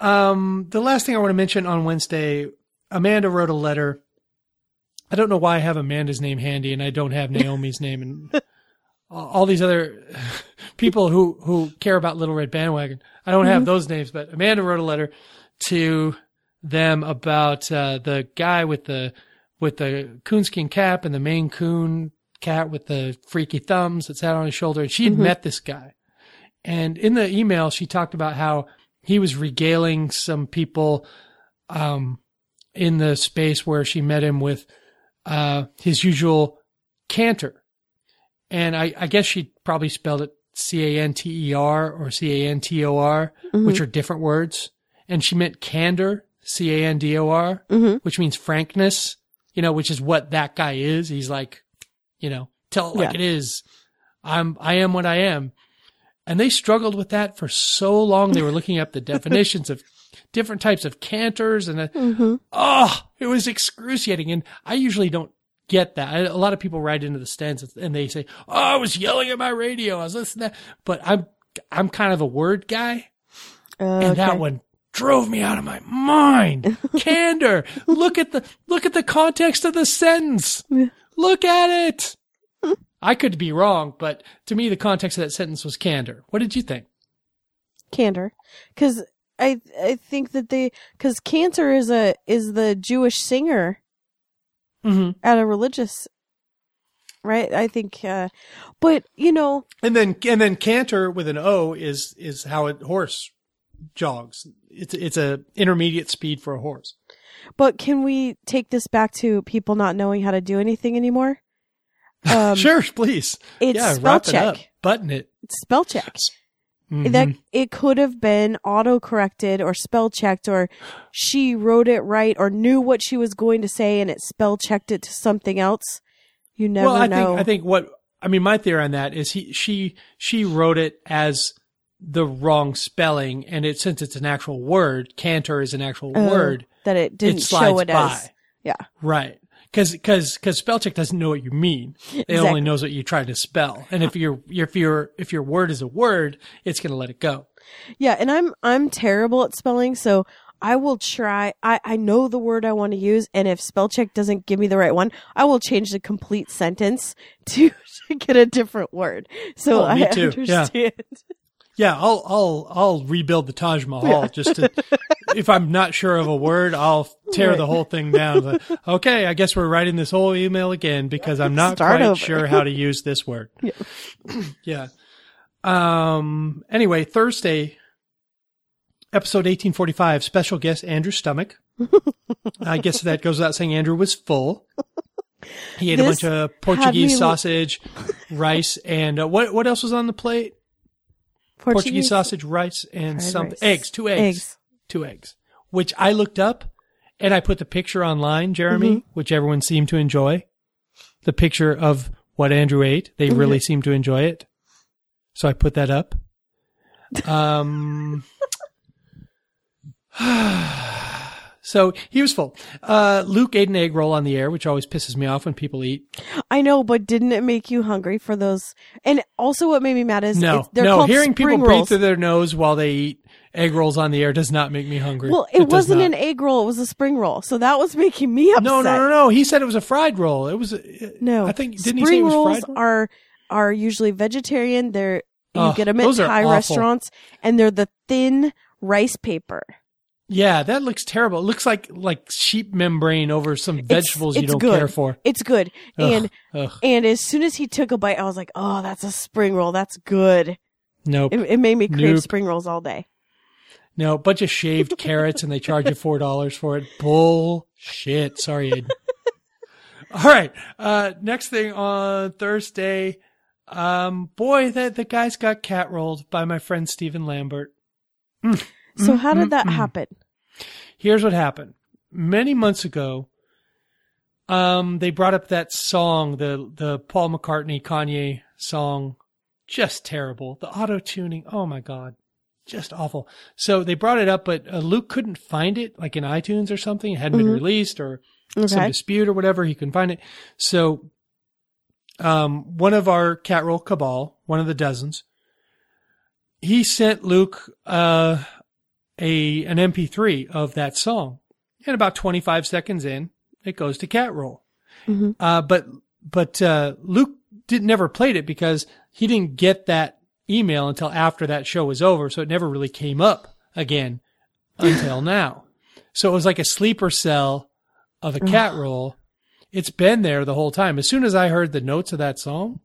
Um, the last thing I want to mention on Wednesday, Amanda wrote a letter. I don't know why I have Amanda's name handy and I don't have Naomi's name and <laughs> all these other people who, who care about Little Red Bandwagon. I don't have those names, but Amanda wrote a letter to them about, uh, the guy with the, with the coonskin cap and the Maine coon cat with the freaky thumbs that sat on his shoulder. And she had met this guy. And in the email, she talked about how he was regaling some people, um, in the space where she met him with, uh, his usual canter. And I, I guess she probably spelled it C-A-N-T-E-R or C-A-N-T-O-R, which are different words. And she meant candor, C-A-N-D-O-R, which means frankness, you know, which is what that guy is. He's like, you know, tell it like Yeah. it is. I'm, I am what I am. And they struggled with that for so long. They were looking up the <laughs> definitions of different types of canters and, uh, oh, it was excruciating. And I usually don't get that. I, a lot of people write into the stands and they say, oh, I was yelling at my radio. I was listening to that. But I'm, I'm kind of a word guy. And that one drove me out of my mind. <laughs> Candor. Look at the, look at the context of the sentence. Look at it. <laughs> I could be wrong, but to me, the context of that sentence was candor. What did you think? Candor, because I I think that they because Cantor is a is the Jewish singer Mm-hmm. at a religious, right? I think, uh, but you know, And then, and then canter with an O is, is how a horse jogs. It's, it's a intermediate speed for a horse. but can we take this back to people not knowing how to do anything anymore? <laughs> Um, sure, please. it's yeah, spell wrap it up. check. Button it. It's spell check. Mhm. That it could have been auto corrected or spell checked or she wrote it right or knew what she was going to say and it spell checked it to something else. You never well, I know. think I think what I mean. My theory on that is he she she wrote it as the wrong spelling, and it since it's an actual word, canter is an actual Oh, word. that it didn't it show it by. as. Yeah. Right. Cause, cause, cause spell check doesn't know what you mean. It Exactly. only knows what you try to spell. And if your, if your, if your word is a word, it's going to let it go. Yeah, and I'm I'm terrible at spelling, so I will try. I, I know the word I want to use, and if spell check doesn't give me the right one, I will change the complete sentence <laughs> to, to get a different word. So Oh, I too. Understand. Yeah, <laughs> I'll I'll I'll rebuild the Taj Mahal just to <laughs> if I'm not sure of a word, I'll tear Right. the whole thing down. Like, okay, I guess we're writing this whole email again because I'm not Start quite over. sure how to use this word. <laughs> yeah. <clears throat> yeah. Um anyway, Thursday episode 1845 special guest Andrew Stomach. <laughs> I guess that goes without saying Andrew was full. He ate a bunch of Portuguese sausage, rice, and uh, what what else was on the plate? Portuguese, sausage, rice, and some rice. eggs. Two eggs. Eggs. Two eggs. Which I looked up and I put the picture online, Jeremy, Mm-hmm. which everyone seemed to enjoy. The picture of what Andrew ate. They really Mm-hmm. seemed to enjoy it. So I put that up. <laughs> Um <sighs> <sighs> <sighs> So he was full. Uh, Luke ate an egg roll on the air, which always pisses me off when people eat. I know, but didn't it make you hungry for those? And also, what made me mad is No, no. called Hearing people spring breathe through their nose while they eat egg rolls on the air does not make me hungry. Well, it, does wasn't an egg roll; it was a spring roll. So that was making me upset. No, no, no, no. He said it was a fried roll. It was. uh, No, I think didn't spring he say it was rolls roll? are are usually vegetarian. They're you Ugh, get them at Thai awful. restaurants, and they're the thin rice paper. Yeah, that looks terrible. It looks like like sheep membrane over some It's- vegetables you it's don't good. care for. It's good, Ugh, and ugh. and as soon as he took a bite, I was like, "Oh, that's a spring roll. That's good." Nope. It, it made me crave Nope. spring rolls all day. No, bunch of shaved carrots and they charge you four dollars for it. Bullshit. Sorry, Aiden. <laughs> All right. Uh, next thing on Thursday, um, boy, that the guys got cat rolled by my friend Stephen Lambert. So how did that happen? Here's what happened. Many months ago, um, they brought up that song, the the Paul McCartney Kanye song, just terrible. The auto tuning, oh my god, just awful. So they brought it up, but uh, Luke couldn't find it, like in iTunes or something. It hadn't been released or some dispute or whatever. He couldn't find it. So, um, one of our cat roll cabal, one of the dozens, he sent Luke uh, a an MP3 of that song, and about 25 seconds in, it goes to cat roll. Mhm. Uh, but but uh, Luke did never played it because he didn't get that email until after that show was over, so it never really came up again <laughs> until now. So it was like a sleeper cell of a cat roll. It's been there the whole time. As soon as I heard the notes of that song,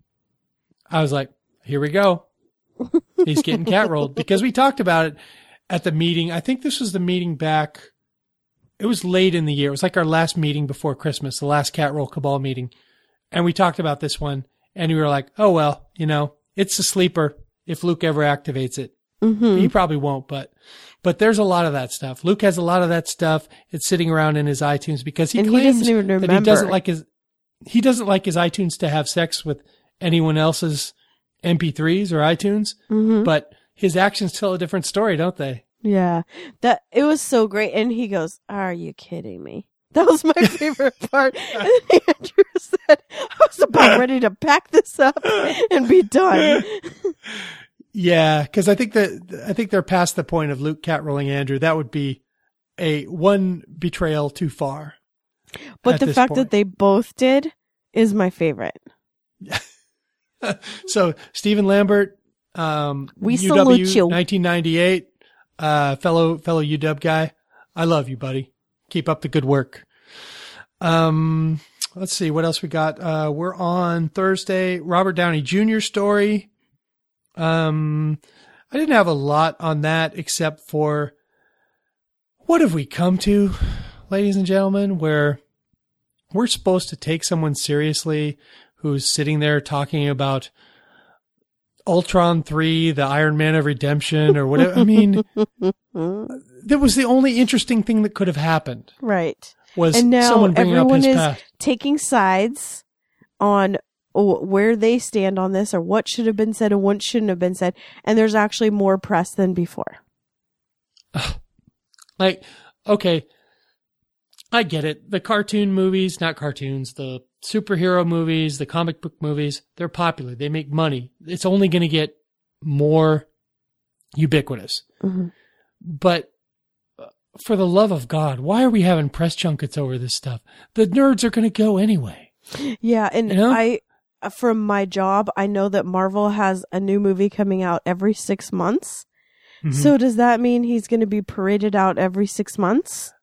I was like, here we go. <laughs> He's getting cat rolled because we talked about it at the meeting. I think this was the meeting back. It was late in the year. It was like our last meeting before Christmas, the last cat roll cabal meeting. And we talked about this one and we were like, oh, well, you know, it's a sleeper if Luke ever activates it. Mm-hmm. He probably won't, but but there's a lot of that stuff. Luke has a lot of that stuff. It's sitting around in his iTunes because he And he claims doesn't even that he doesn't like his he doesn't like his iTunes to have sex with anyone else's MP3s or iTunes, Mm-hmm. but his actions tell a different story, don't they? Yeah, that it was so great. And he goes, "Are you kidding me?" <laughs> That was my favorite <laughs> part. And <laughs> Andrew said, "I was about ready to pack this up and be done." Yeah, because I think that I think they're past the point of Luke cat rolling Andrew. That would be a one betrayal too far. But the fact point. that they both did is my favorite. So Stephen Lambert, um, We UW, salute you. 1998, uh, fellow fellow UW guy. I love you, buddy. Keep up the good work. Um, let's see what else we got. Uh, we're on Thursday. Robert Downey Jr. story. Um, I didn't have a lot on that except for what have we come to, ladies and gentlemen, where we're supposed to take someone seriously who's sitting there talking about Ultron 3, the Iron Man of Redemption, or whatever. I mean, <laughs> that was the only interesting thing that could have happened Right. was And now someone bringing up everyone his is past. taking sides on where they stand on this or what should have been said and what shouldn't have been said. And there's actually more press than before. <sighs> Like, okay, I get it. The cartoon movies, not cartoons, the superhero movies, the comic book movies, they're popular. They make money. It's only going to get more ubiquitous. Mhm. But uh, for the love of God, why are we having press junkets over this stuff? The nerds are going to go anyway. Yeah, and You know? I uh, from my job, I know that Marvel has a new movie coming out every 6 months. Mhm. So does that mean he's going to be paraded out every 6 months?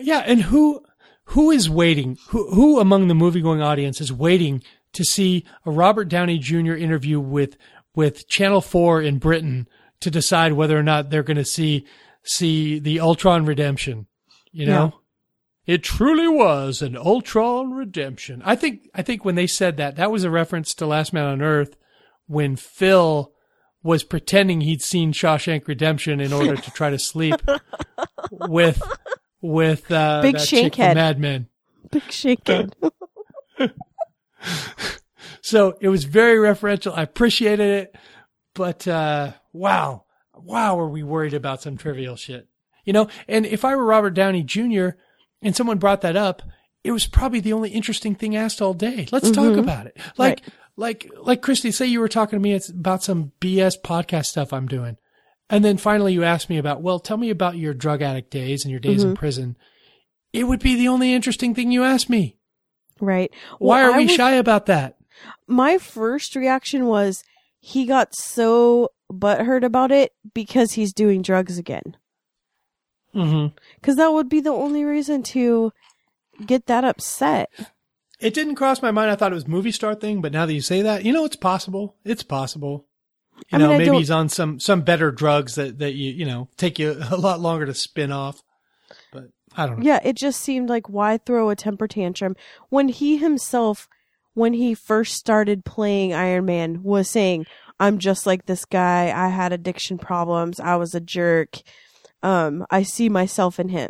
Yeah, and who who is waiting? Who who among the movie going audience is waiting to see a Robert Downey Jr. interview with with Channel Four in Britain to decide whether or not they're going to see see the Ultron redemption? You know, it truly was an Ultron redemption. I think I think when they said that, that was a reference to Last Man on Earth when Phil was pretending he'd seen Shawshank Redemption in order to try to sleep <laughs> with with uh, Big that chick from shankhead. Mad Men. Big shaken. <laughs> So it was very referential. I appreciated it, but uh, wow, wow, were we worried about some trivial shit? You know, and if I were Robert Downey Jr. and someone brought that up, it was probably the only interesting thing asked all day. Let's talk about it. Like, Right. like, like Christy, say you were talking to me about some BS podcast stuff I'm doing. And then finally you asked me about, well, tell me about your drug addict days and your days in prison. It would be the only interesting thing you asked me. right. Why Well, are I we was- shy about that? my first reaction was he got so butthurt about it because he's doing drugs again. Mm-hmm. Because that would be the only reason to get that upset. It didn't cross my mind. I thought it was movie star thing, but now that you say that, you know, it's possible. It's possible. You I know, mean, maybe he's on some some better drugs that that you you know take you a lot longer to spin off. But I don't know. Yeah, it just seemed like why throw a temper tantrum when he himself, when he first started playing Iron Man, was saying, "I'm just like this guy. I had addiction problems. I was a jerk. Um, I see myself in him."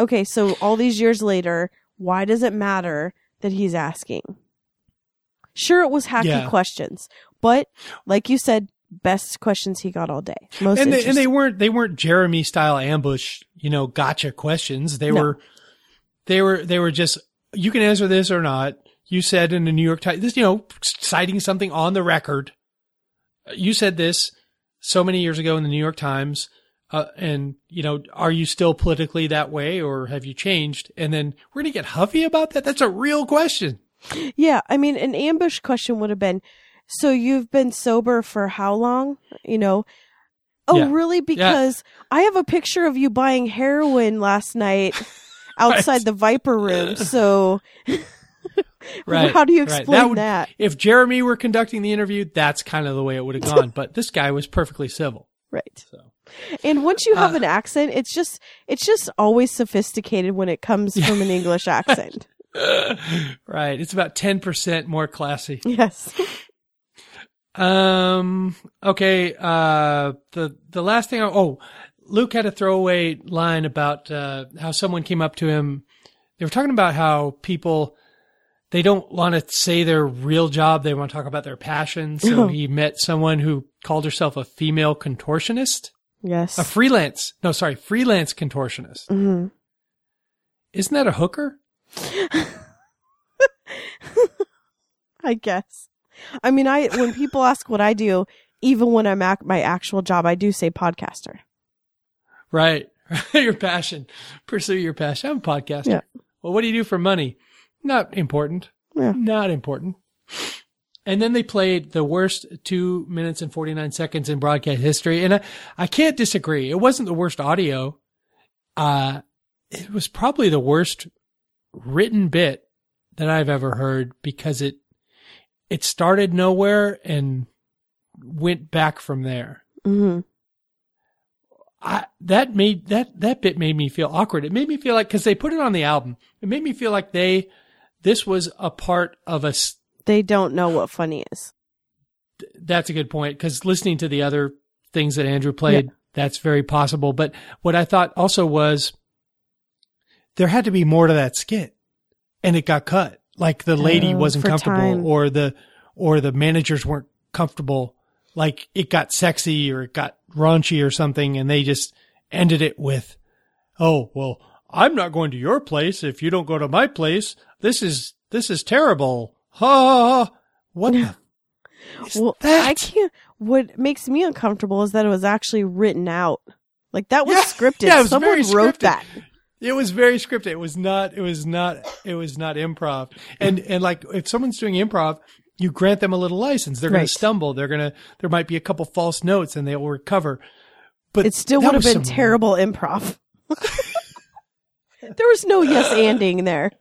Okay, so all these years later, why does it matter that he's asking? Sure, it was hacky Yeah. questions, but like you said, best questions he got all day. Most and they, and they weren't they weren't Jeremy style ambush, you know, gotcha questions. They No. were they were they were just you can answer this or not. You said in the New York Times, this you know, citing something on the record. You said this so many years ago in the New York Times, uh, and you know, are you still politically that way, or have you changed? And then we're gonna get huffy about that. That's a real question. Yeah, I mean, an ambush question would have been, so you've been sober for how long? You know, oh, Yeah. really? Because I have a picture of you buying heroin last night <laughs> outside the Viper room. <laughs> So, <laughs> Right. how do you right. explain would- that? If Jeremy were conducting the interview, that's kind of the way it would have gone. but this guy was perfectly civil. Right. So. And once you have Uh, an accent, it's just, it's just always sophisticated when it comes from an English accent. right. It's about 10% more classy. Yes. Um, okay. Uh, the, the last thing, I, oh, Luke had a throwaway line about, uh, how someone came up to him. They were talking about how people, they don't want to say their real job. They want to talk about their passion. So <laughs> he met someone who called herself a female contortionist, Yes. a freelance. No, sorry, freelance contortionist. Mm-hmm. Isn't that a hooker? <laughs> I guess. I mean, I when people ask what I do, even when I'm at my actual job, I do say podcaster. Right. <laughs> your passion. Pursue your passion. I'm a podcaster. Yeah. Well, what do you do for money? Not important. Yeah. Not important. And then they played the worst two minutes and 49 seconds in broadcast history. And I, I can't disagree. It wasn't the worst audio. Uh, it was probably the worst written bit that I've ever heard because it, it started nowhere and went back from there. Mm-hmm. I, that made that that bit made me feel awkward. It made me feel like because they put it on the album, it made me feel like they this was a part of a. They don't know what funny is. That's a good point because listening to the other things that Andrew played, that's very possible. But what I thought also was there had to be more to that skit, and it got cut. Like the lady Oh, wasn't comfortable, time. or the or the managers weren't comfortable. Like it got sexy or it got raunchy or something, and they just ended it with, "Oh well, I'm not going to your place if you don't go to my place. This is this is terrible." Ha ha ha! What <laughs> is Well, that? I can't. What makes me uncomfortable is that it was actually written out. Like that was Yeah. scripted. Yeah, was Someone wrote scripted. that. It was very scripted. It was not. It was not. It was not improv. And and like if someone's doing improv, you grant them a little license. They're going Right. to stumble. They're going to. There might be a couple false notes, and they will recover. But It still would have been some- terrible improv. <laughs> there was no yes <laughs> anding there.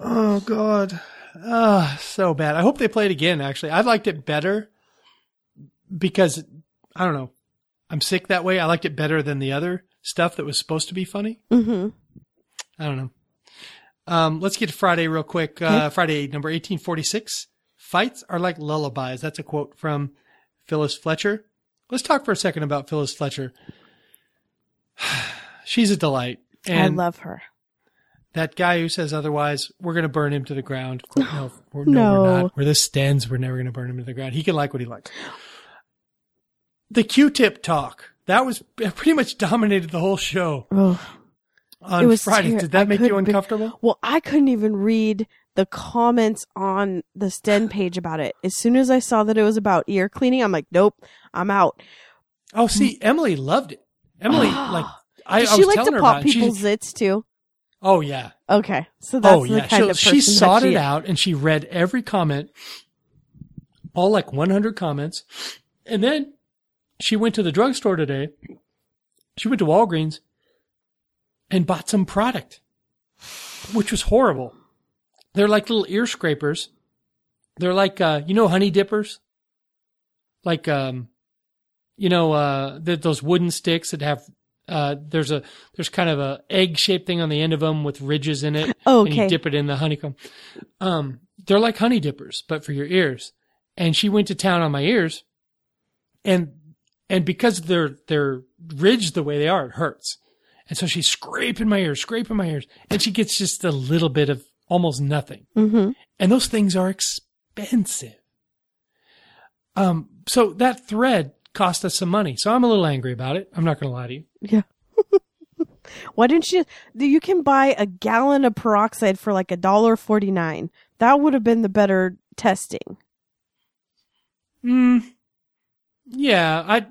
Oh God, ah, so bad. I hope they play it again. Actually, I liked it better because I don't know. I'm sick that way. I liked it better than the other stuff that was supposed to be funny. hmm I don't know. Um, let's get to Friday real quick. Uh, Friday, number 1846. Fights are like lullabies. That's a quote from Phyllis Fletcher. Let's talk for a second about Phyllis Fletcher. <sighs> She's a delight. And I love her. that guy who says otherwise, we're going to burn him to the ground. <sighs> No, we're, no, No. we're not. Where this stands, we're never going to burn him to the ground. He can like what he likes. The Q-tip talk. That was <laughs> pretty much dominated the whole show Oh. on It was Friday. ter- Did that I make you couldn't be- uncomfortable? Well, I couldn't even read the comments on the Sten <sighs> page about it. As soon as I saw that it was about ear cleaning, I'm like, nope, I'm out. Oh, see, Emily loved it. Emily, <gasps> like, I, I she was like telling to pop about it. She- people's zits too? oh, yeah. Okay, so oh, that's oh, the kind She, of she sought that she it is. out and she read every comment, all like 100 comments. And then she went to the drugstore today. She went to Walgreens and bought some product, which was horrible. They're like little ear scrapers. They're like, uh, you know, honey dippers? Like, um, you know, uh, th- those wooden sticks that have, uh, there's a, there's kind of a egg shaped thing on the end of them with ridges in it. Oh, <laughs> And you dip it in the honeycomb. Um, they're like honey dippers, but for your ears. And she went to town on my ears and, and because they're, they're ridged the way they are, it hurts. And so she's scraping my ears, scraping my ears, and she gets just a little bit of almost nothing. Mm-hmm. And those things are expensive. Um, so that thread cost us some money. So I'm a little angry about it. I'm not going to lie to you. Yeah. <laughs> Why didn't you? You can buy a gallon of peroxide for like a dollar forty nine. That would have been the better testing. Hmm. Yeah, I,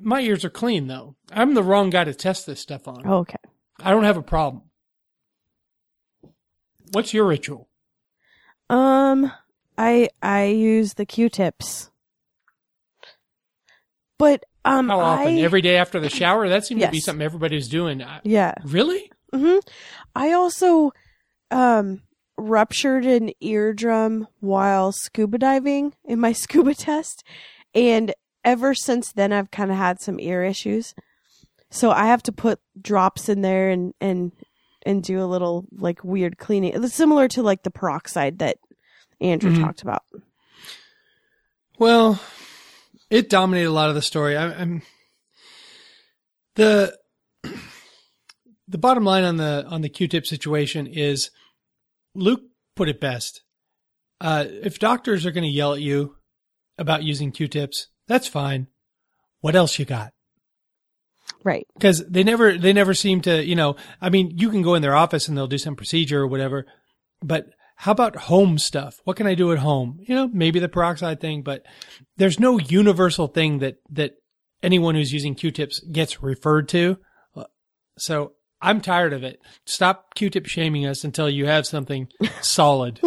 my ears are clean though. I'm the wrong guy to test this stuff on. Okay. I don't have a problem. What's your ritual? Um, I I use the Q-tips, but um, How often? I, Every day after the shower? That seemed to be Yes. something everybody's doing. I- yeah. Really? hmm I also um ruptured an eardrum while scuba diving in my <laughs> scuba test, and ever since then I've kind of had some ear issues. So I have to put drops in there and and and do a little like weird cleaning. It's similar to like the peroxide that Andrew Mhm. talked about. Well, it dominated a lot of the story. I, I'm the the bottom line on the on the Q-tip situation is Luke put it best. Uh, if doctors are going to yell at you about using Q-tips, that's fine. What else you got? Right. because they never they never seem to you know i mean you can go in their office and they'll do some procedure or whatever but how about home stuff what can i do at home you know maybe the peroxide thing but there's no universal thing that that anyone who's using q-tips gets referred to so i'm tired of it stop q-tip shaming us until you have something <laughs> solid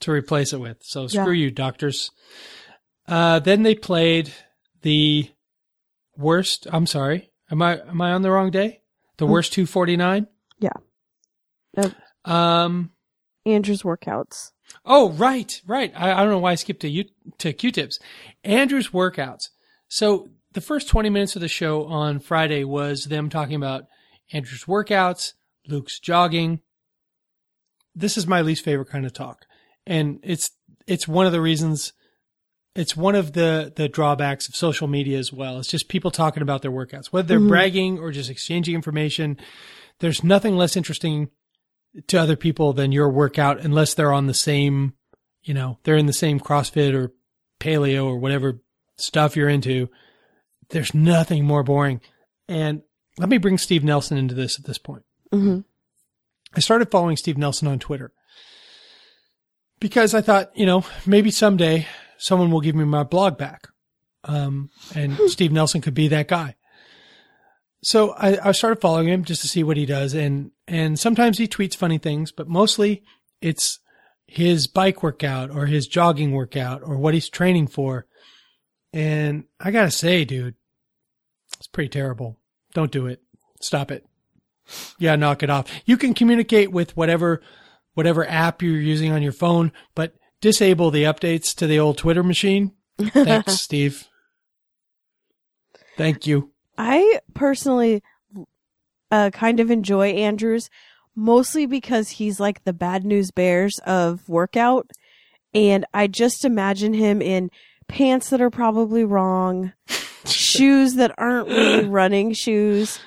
to replace it with so screw Yeah. you doctors uh, then they played the worst. I'm sorry. Am I am I on the wrong day? The worst 249. Yeah. Uh, Um. Andrew's workouts. Oh, right, right. I, I don't know why I skipped to you to Q-tips. Andrew's workouts. So the first 20 minutes of the show on Friday was them talking about Andrew's workouts, Luke's jogging. This is my least favorite kind of talk, and it's it's one of the reasons. It's one of the the drawbacks of social media as well. It's just people talking about their workouts, whether they're bragging or just exchanging information. There's nothing less interesting to other people than your workout unless they're on the same, you know, they're in the same CrossFit or paleo or whatever stuff you're into. There's nothing more boring. And let me bring Steve Nelson into this at this point. hmm I started following Steve Nelson on Twitter because I thought, you know, maybe someday someone will give me my blog back. Um, and Steve Nelson could be that guy. so I, I started following him just to see what he does, and and sometimes he tweets funny things, but mostly it's his bike workout or his jogging workout or what he's training for. And I gotta say, dude, it's pretty terrible. Don't do it. Stop it. Yeah, knock it off. You can communicate with whatever whatever app you're using on your phone, but disable the updates to the old Twitter machine. Thanks, <laughs> Steve. Thank you. I personally uh, kind of enjoy Andrews mostly because he's like the bad news bears of workout. And I just imagine him in pants that are probably wrong, <laughs> shoes that aren't really running shoes,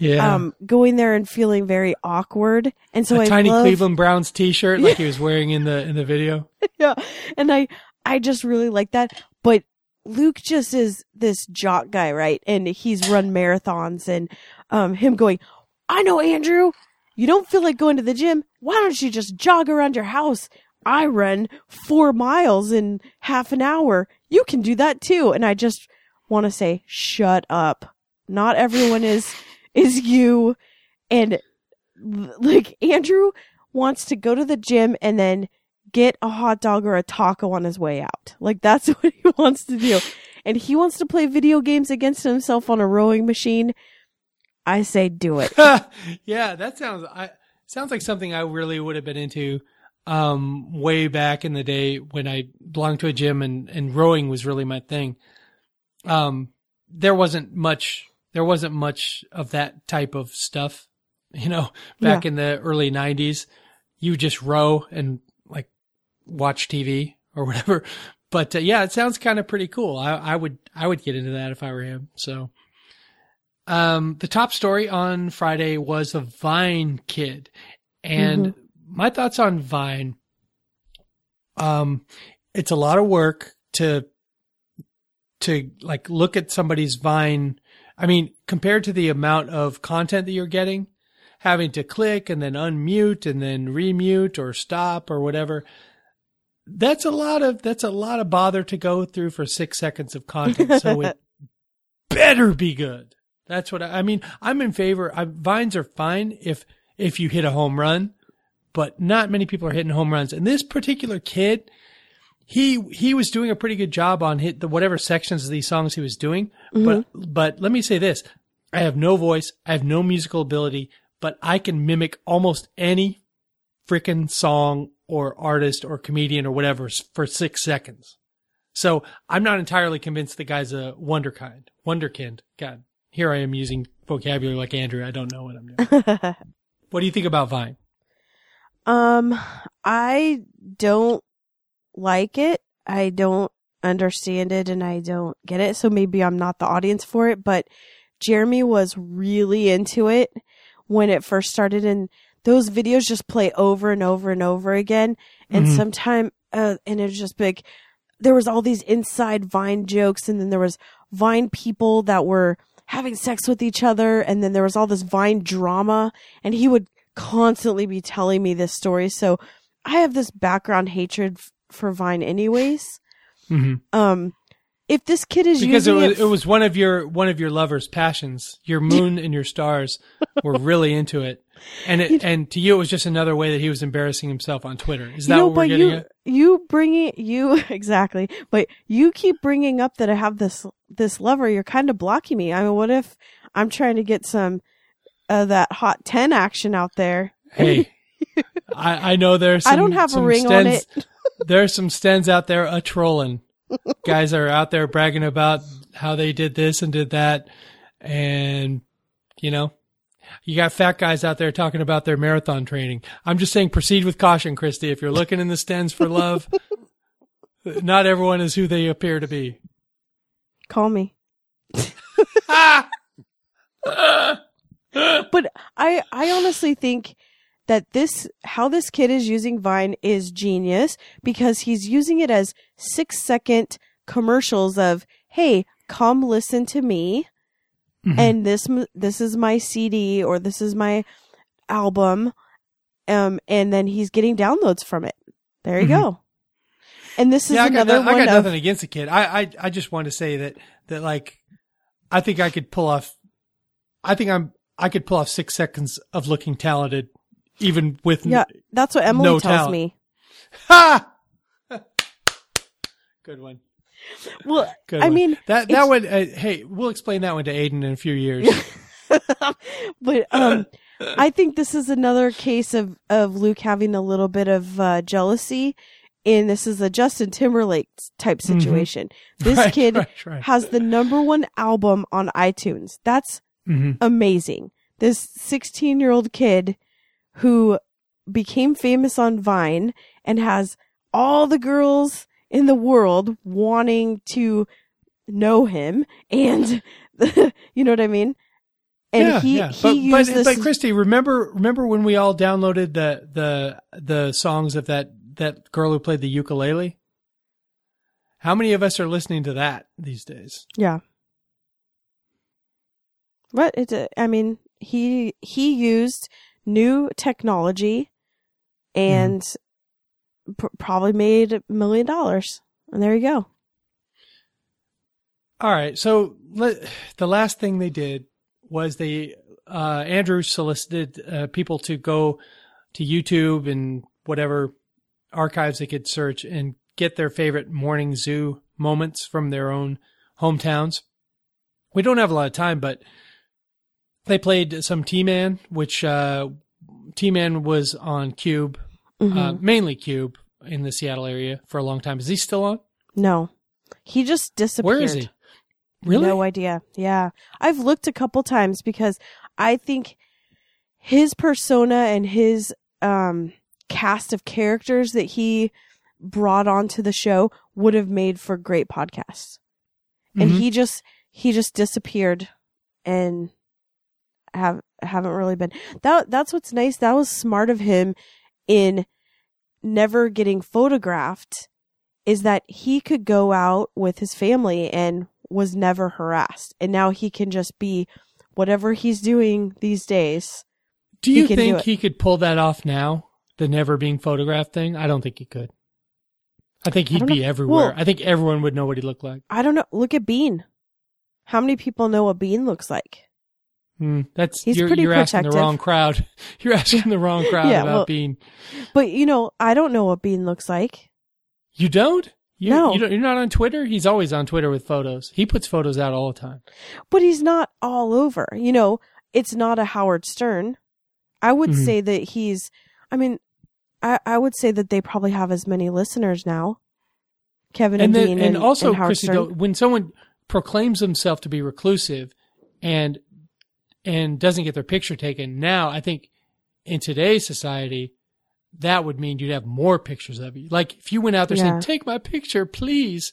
Yeah. um, going there and feeling very awkward. And so a I tiny love, Cleveland Browns t-shirt like he was wearing in the in the video. <laughs> yeah. And I, I just really like that. But Luke just is this jock guy, right? And he's run marathons and, um, him going, I know, Andrew, you don't feel like going to the gym. Why don't you just jog around your house? I run four miles in half an hour. You can do that too. And I just want to say, shut up. Not everyone is, is you. And like Andrew wants to go to the gym and then get a hot dog or a taco on his way out. Like that's <laughs> what he wants to do. And he wants to play video games against himself on a rowing machine. I say do it. <laughs> yeah, that sounds I sounds like something I really would have been into um way back in the day when I belonged to a gym and and rowing was really my thing. Um there wasn't much there wasn't much of that type of stuff, you know, back in the early 90s. You just row and like watch TV or whatever. <laughs> But uh, yeah, it sounds kind of pretty cool. I, I would I would get into that if I were him. So um, the top story on Friday was a Vine kid, and my thoughts on Vine. Um, it's a lot of work to to like look at somebody's Vine. I mean, compared to the amount of content that you're getting, having to click and then unmute and then remute or stop or whatever. That's a lot of that's a lot of bother to go through for six seconds of content. So it <laughs> better be good. That's what I, I mean. I'm in favor. I, vines are fine if if you hit a home run, but not many people are hitting home runs. And this particular kid, he he was doing a pretty good job on hit the whatever sections of these songs he was doing. But but let me say this: I have no voice, I have no musical ability, but I can mimic almost any freaking song or artist or comedian or whatever for six seconds. So I'm not entirely convinced the guy's a wonderkind, wonderkind. God, here I am using vocabulary like Andrew. I don't know what I'm doing. <laughs> what do you think about Vine? Um, I don't like it. I don't understand it and I don't get it. So maybe I'm not the audience for it, but Jeremy was really into it when it first started and those videos just play over and over and over again. And Mhm. sometime, uh, and it was just big. There was all these inside Vine jokes and then there was Vine people that were having sex with each other. And then there was all this Vine drama and he would constantly be telling me this story. So I have this background hatred for Vine anyways. Mm-hmm. Um, if this kid is Because it was it, it was one of your one of your lovers' passions. Your moon and your stars were really into it, and it and to you it was just another way that he was embarrassing himself on Twitter. Is that you know, what we're but getting you at? you bringing you <laughs> exactly, but you keep bringing up that I have this this lover. You're kind of blocking me. I mean, what if I'm trying to get some uh, that hot ten action out there? Hey, <laughs> I, I know there's. Some, I don't have a ring on it. There's some stens out there a trolling. Guys are out there bragging about how they did this and did that, and you know, you got fat guys out there talking about their marathon training. I'm just saying, proceed with caution, Christy. If you're looking in the stens for love, not everyone is who they appear to be. Call me. Ah! but I I honestly think that this how this kid is using Vine is genius because he's using it as 6 second commercials of hey, come listen to me and this this is my CD or this is my album um and then he's getting downloads from it. There you go. And this is yeah, I got, another no- I one got of nothing against the kid. I, I, I just want to say that, that like, I think I could pull off I think I'm. I could pull off six seconds of looking talented, even with Yeah, that's what Emily No tells talent. me. Ha! <laughs> Good one. Well, Good I one. mean, that that one. Uh, hey, we'll explain that one to Aiden in a few years. <laughs> <laughs> but um, I think this is another case of of Luke having a little bit of uh, jealousy. And this is a Justin Timberlake type situation. This Mm-hmm. Right, kid right, right. has the number one album on iTunes. That's Mhm. amazing. This 16 year old kid who became famous on Vine and has all the girls in the world wanting to know him and <laughs> you know what I mean? And yeah, he, yeah. he but, used but, this. but Christy, remember remember when we all downloaded the the the songs of that that girl who played the ukulele? How many of us are listening to that these days? yeah. What it's a, I mean, he he used new technology and pr- probably made a million dollars. And there you go. All right. So the last thing they did was they uh, Andrew solicited uh, people to go to YouTube and whatever archives they could search and get their favorite morning zoo moments from their own hometowns. We don't have a lot of time, but they played some T-Man, which uh, T-Man was on KUBE, Mm-hmm. uh, mainly KUBE in the Seattle area for a long time. Is he still on? No. He just disappeared. Where is he? Really? No idea. Yeah. I've looked a couple times because I think his persona and his um cast of characters that he brought onto the show would have made for great podcasts. And Mhm. he just he just disappeared and have haven't really been that that's what's nice. That was smart of him in never getting photographed is that he could go out with his family and was never harassed. And now he can just be whatever he's doing these days. Do you do think it. he could pull that off now? The never being photographed thing? I don't think he could. I think he'd don't be know. everywhere. Well- I think everyone would know what he looked like. I don't know. Look at Bean. How many people know what Bean looks like? Hmm, that's He's you're, pretty you're asking the wrong crowd. <laughs> You're asking the wrong <laughs> crowd Yeah, about well- being. But you know, I don't know what Bean looks like. You don't? You, No. You don't, you're not on Twitter. He's always on Twitter with photos. He puts photos out all the time. But he's not all over. You know, it's not a Howard Stern. I would Mhm. say that he's I mean, I, I would say that they probably have as many listeners now. Kevin and, and then, Dean and, and, also, and Stern. when someone proclaims himself to be reclusive and and doesn't get their picture taken, now I think in today's society, that would mean you'd have more pictures of you. Like if you went out there Yeah. saying, "Take my picture, please,"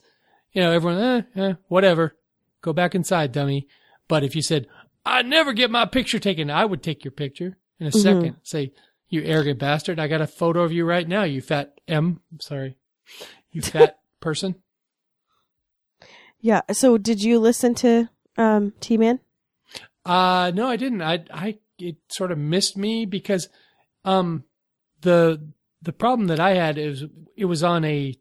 you know, everyone, eh, eh, whatever, go back inside, dummy. But if you said, "I never get my picture taken," I would take your picture in a Mhm. second. Say, "You arrogant bastard! I got a photo of you right now. You fat M. Sorry, you fat <laughs> person." Yeah. So did you listen to um T Man? Uh no, I didn't. I I it sort of missed me because um the the problem that I had is it was on a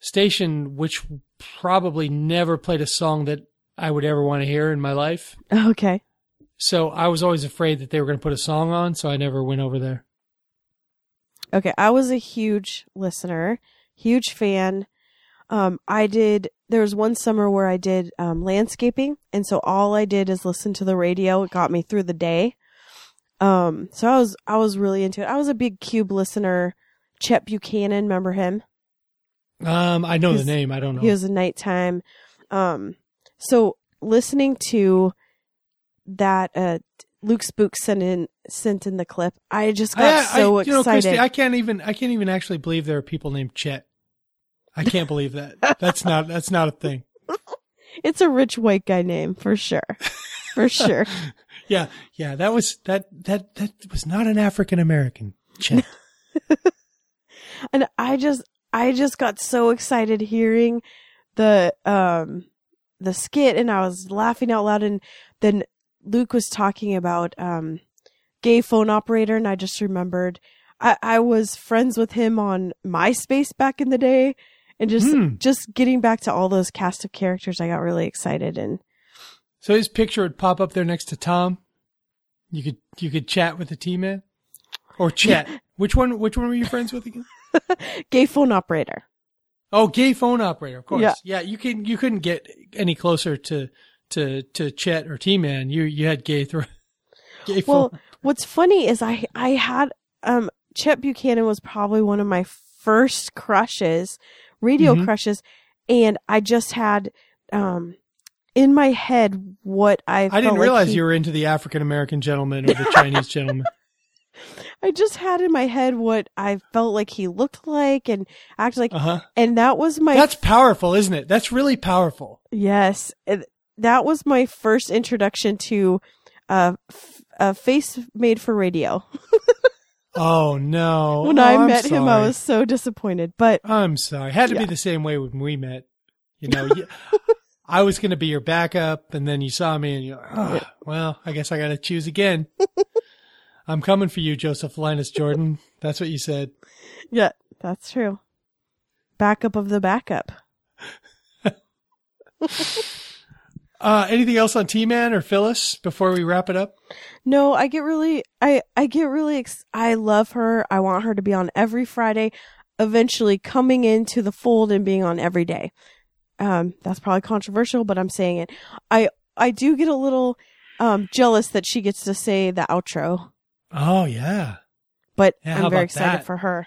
station which probably never played a song that I would ever want to hear in my life. <laughs> Okay. So I was always afraid that they were going to put a song on, so I never went over there. Okay. I was a huge listener, huge fan. Um, I did, there was one summer where I did, um, landscaping. And so all I did is listen to the radio. It got me through the day. Um, so I was, I was really into it. I was a big KUBE listener. Chet Buchanan, remember him? Um I know the name, I don't know. He was a nighttime. Um, so listening to that, uh, Luke Spook sent in, sent in the clip. I just got I- I- so you know, Christy, excited. I can't even I can't even actually believe there are people named Chet. I can't believe that. That's not that's not a thing. It's a rich white guy name for sure. For sure. <laughs> Yeah, yeah, that was that that that was not an African American. <laughs> And I just I just got so excited hearing the um the skit and I was laughing out loud and then Luke was talking about um gay phone operator and I just remembered I, I was friends with him on MySpace back in the day and just Hmm. just getting back to all those cast of characters I got really excited and So his picture would pop up there next to Tom. You could you could chat with the T man, or chat. <laughs> which one? Which one were you friends with again? <laughs> Gay phone operator. Oh, gay phone operator, of course. Yeah. Yeah, you can you couldn't get any closer to to to Chet or T Man. You you had gay through <laughs> gay Well, phone. what's funny is I I had um Chet Buchanan was probably one of my first crushes, radio Mhm. crushes, and I just had um in my head what I I didn't felt like realize he- you were into the African American gentleman or the <laughs> Chinese gentleman. I just had in my head what I felt like he looked like and acted like, Uh huh. and that was my That's powerful, isn't it? That's really powerful. yes, that was my first introduction to uh, f- a face made for radio. <laughs> Oh no! when Oh, I I'm met him, I was so disappointed. But I'm sorry. Had to be the same way when we met. You know, <laughs> you, I was going to be your backup, and then you saw me, and you're like, oh, well, I guess I got to choose again. <laughs> I'm coming for you, Joseph Linus Jordan. That's what you said. yeah, that's true. Backup of the backup. <laughs> Uh, anything else on T-Man or Phyllis before we wrap it up? No, I get really, I, I get really, ex- I love her. I want her to be on every Friday, eventually coming into the fold and being on every day. Um, that's probably controversial, but I'm saying it. I, I do get a little, um, jealous that she gets to say the outro, Oh yeah, but Yeah, I'm very excited that? for her.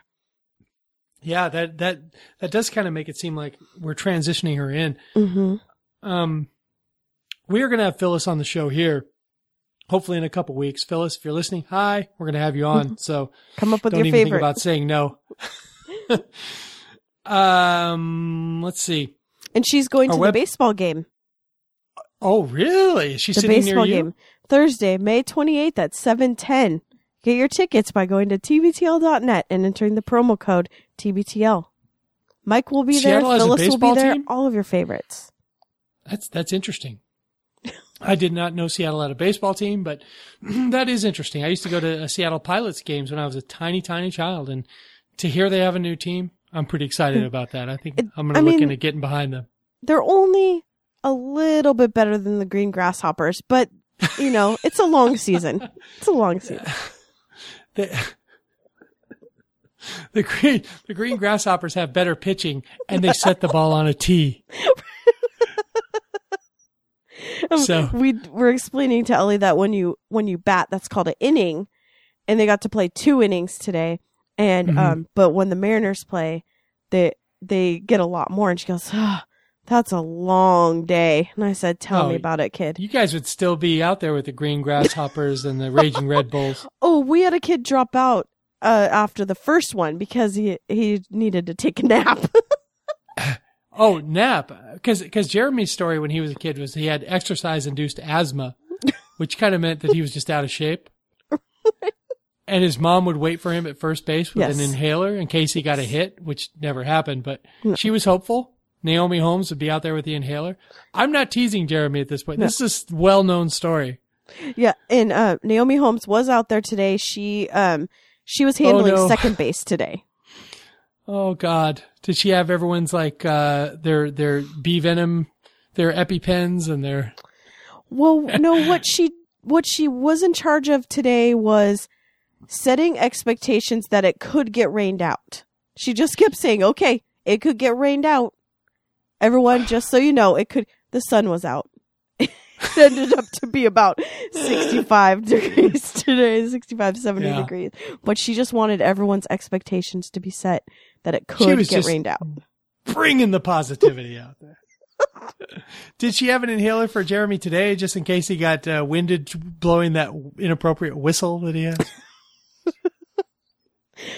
yeah. That that that does kind of make it seem like we're transitioning her in. hmm Um, we are going to have Phyllis on the show here, hopefully in a couple weeks. Phyllis, if you're listening, hi, we're going to have you on. So Come up with don't your even favorite. think about saying no. <laughs> um, let's see. and she's going Our to web- the baseball game. Oh, really? Is she the sitting near baseball you? game Thursday, May 28th at 7:10. Get your tickets by going to tbtl.net and entering the promo code TBTL. Mike will be Seattle there. Phyllis will be there. team? All of your favorites. That's that's interesting. I did not know Seattle had a baseball team, but <clears throat> that is interesting. I used to go to uh, Seattle Pilots games when I was a tiny, tiny child, and to hear they have a new team, I'm pretty excited about that. I think It- I'm going to look mean- into getting behind them. They're only a little bit better than the Green Grasshoppers, but you know, it's a long season. It's a long season. <laughs> The, <laughs> the green the green grasshoppers have better pitching, and they set the ball on a tee. <laughs> So- we were explaining to Ellie that when you when you bat, that's called an inning, and they got to play two innings today. And Mhm. um, but when the Mariners play, they they get a lot more. And she goes, ah, "That's a long day." And I said, "Tell Oh, me about it, kid." You guys would still be out there with the green grasshoppers and the raging Red Bulls. <laughs> Oh, we had a kid drop out uh, after the first one because he he needed to take a nap. <laughs> Oh, nap. Because because Jeremy's story when he was a kid was he had exercise induced asthma, which kind of meant that he was just out of shape. <laughs> And his mom would wait for him at first base with an inhaler in case he got a hit, which never happened. But No. she was hopeful. Naomi Holmes would be out there with the inhaler. I'm not teasing Jeremy at this point. This is a well known story. yeah, and uh, Naomi Holmes was out there today. She um she was handling no. second base today. Oh God! Did she have everyone's like uh, their their bee venom, their epipens, and their Well, no, what she what she was in charge of today was setting expectations that it could get rained out. She just kept saying, "Okay, it could get rained out." Everyone, just so you know, it could. The sun was out. <laughs> it ended up to be about 65 degrees today, 65, 70 Yeah. degrees. But she just wanted everyone's expectations to be set that it could get rained out. bringing the positivity out there. <laughs> Did she have an inhaler for Jeremy today, just in case he got uh, winded blowing that inappropriate whistle that he has? <laughs>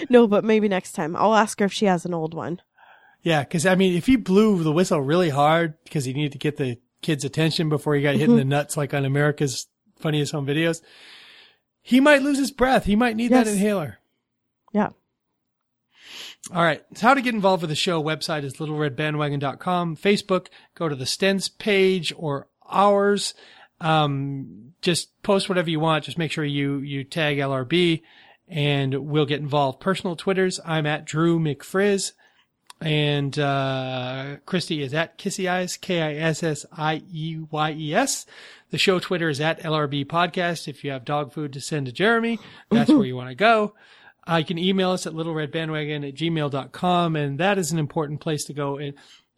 No, but maybe next time. I'll ask her if she has an old one. Yeah, because I mean, if he blew the whistle really hard because he needed to get the kid's attention before he got hit in the nuts, like on America's Funniest Home Videos, he might lose his breath. He might need that inhaler. Yeah. All right. So how to get involved with the show website is littleredbandwagon.com. Facebook, go to the Stents page or ours. Um, just post whatever you want. Just make sure you, you tag LRB and we'll get involved. Personal Twitters, I'm at Drew McFrizz. And uh, Christy is at Kissy Eyes, K I S S I E Y E S. The show Twitter is at LRB Podcast. If you have dog food to send to Jeremy, that's where you want to go. <laughs> Uh, you can email us at littleredbandwagon at gmail.com. And that is an important place to go. And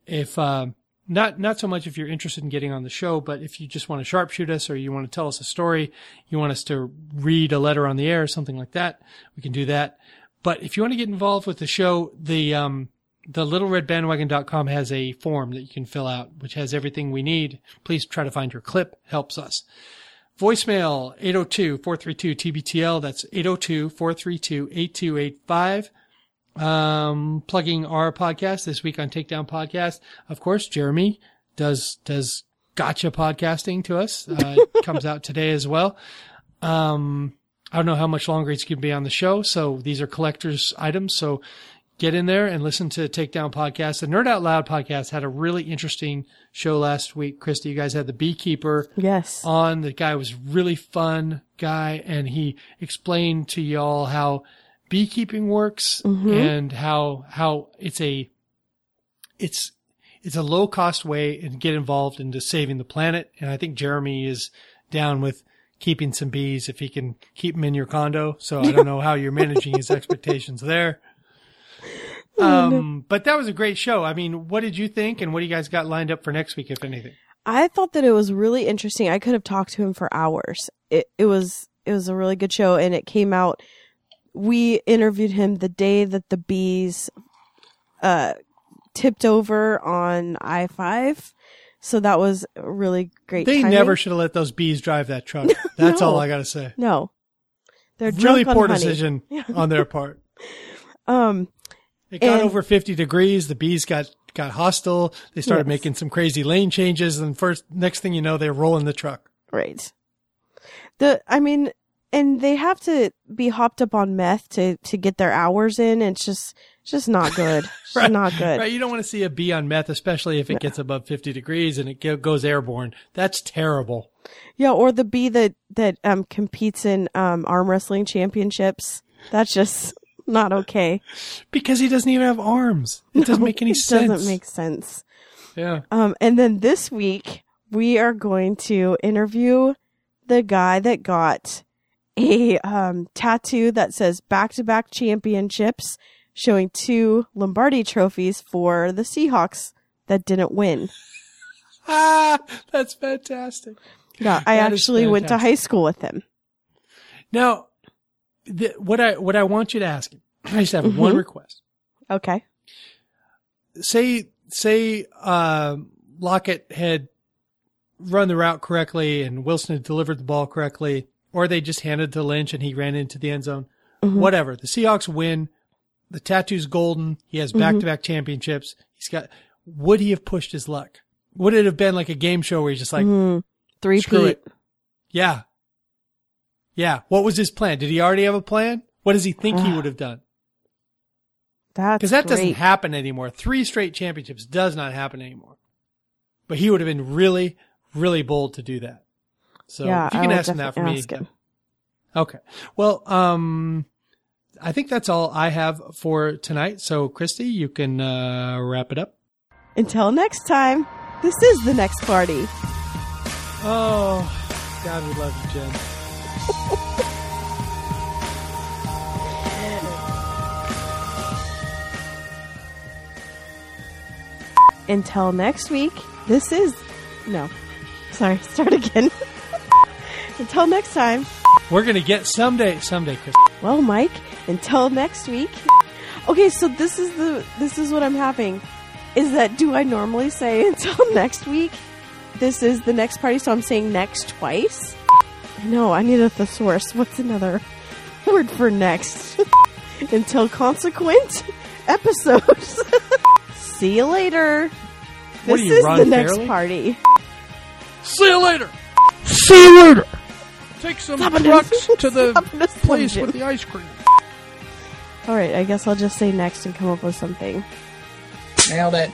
if, um, not, not so much if you're interested in getting on the show, but if you just want to sharpshoot us or you want to tell us a story, you want us to read a letter on the air or something like that, we can do that. But if you want to get involved with the show, the, um, the littleredbandwagon.com has a form that you can fill out, which has everything we need. Please try to find your clip. Helps us. Voicemail 802-432-TBTL. That's 802-432-8285. Um, plugging our podcast this week on Takedown Podcast. Of course, Jeremy does, does gotcha podcasting to us. Uh, <laughs> comes out today as well. Um, I don't know how much longer he's going to be on the show. So these are collector's items. So get in there and listen to Takedown Podcast. The Nerd Out Loud podcast had a really interesting show last week. Christy, you guys had the beekeeper Yes. on. The guy was really fun guy and he explained to y'all how beekeeping works mm-hmm. and how, how it's a, it's, it's a low cost way and get involved into saving the planet. And I think Jeremy is down with keeping some bees if he can keep them in your condo. So I don't know how you're managing his <laughs> expectations there. Um, but that was a great show. I mean, what did you think and what do you guys got lined up for next week, if anything? I thought that it was really interesting. I could have talked to him for hours. It it was it was a really good show and it came out we interviewed him the day that the bees uh tipped over on I-5. So that was really great They timing. never should have let those bees drive that truck. <laughs> That's No. all I got to say. No. They're Really poor decision <laughs> on their part. <laughs> Um It got And- over 50 degrees. The bees got, got hostile. They started Yes. making some crazy lane changes. And first, next thing you know, they're rolling the truck. Right. The I mean, and they have to be hopped up on meth to to get their hours in. It's just it's just not good. <laughs> It's just not good. Right. You don't want to see a bee on meth, especially if it gets above 50 degrees and it goes airborne. That's terrible. Yeah, or the bee that that um competes in um arm wrestling championships. That's just not okay. Because he doesn't even have arms. It doesn't make any sense. it sense. Doesn't make sense. yeah. Um, and then this week we are going to interview the guy that got a um, tattoo that says back to back championships, showing two Lombardi trophies for the Seahawks that didn't win. Ah, that's fantastic. Yeah, I That actually went to high school with him. Now, the, what I what I want you to ask him, <clears throat> I just have one Mhm. request. Okay. Say say uh, Lockette had run the route correctly and Wilson had delivered the ball correctly, or they just handed to Lynch and he ran into the end zone. Mhm. Whatever. The Seahawks win. The tattoo's golden. He has back to back championships. He's got. Would he have pushed his luck? Would it have been like a game show where he's just like, Mhm. Three Screw it. Yeah. Yeah. What was his plan? Did he already have a plan? What does he think he would have done? That's Because that doesn't happen anymore. Three straight championships does not happen anymore. But he would have been really, really bold to do that. So yeah, if you can ask him that for me. him. Okay. Well, um, I think that's all I have for tonight. So Christy, you can, uh, wrap it up. Until next time, this is the next party. Oh, God, we love you, Jen. <laughs> Until next week, this is no. Sorry, <laughs> start again. <laughs> Until next time. We're going to get someday, someday, Christy. Well, Mike, until next week. Okay, so this is the this is what I'm having. Is that do I normally say until next week? This is the next party, so I'm saying next twice. No, I need a thesaurus. What's another <laughs> word for next? <laughs> until consequent <laughs> episodes. See you later. What this you, is Ron the next Fairley? party. See you later. See you later. Take some Stop it. trucks to the place with the ice cream. All right, I guess I'll just say next and come up with something. Nailed it.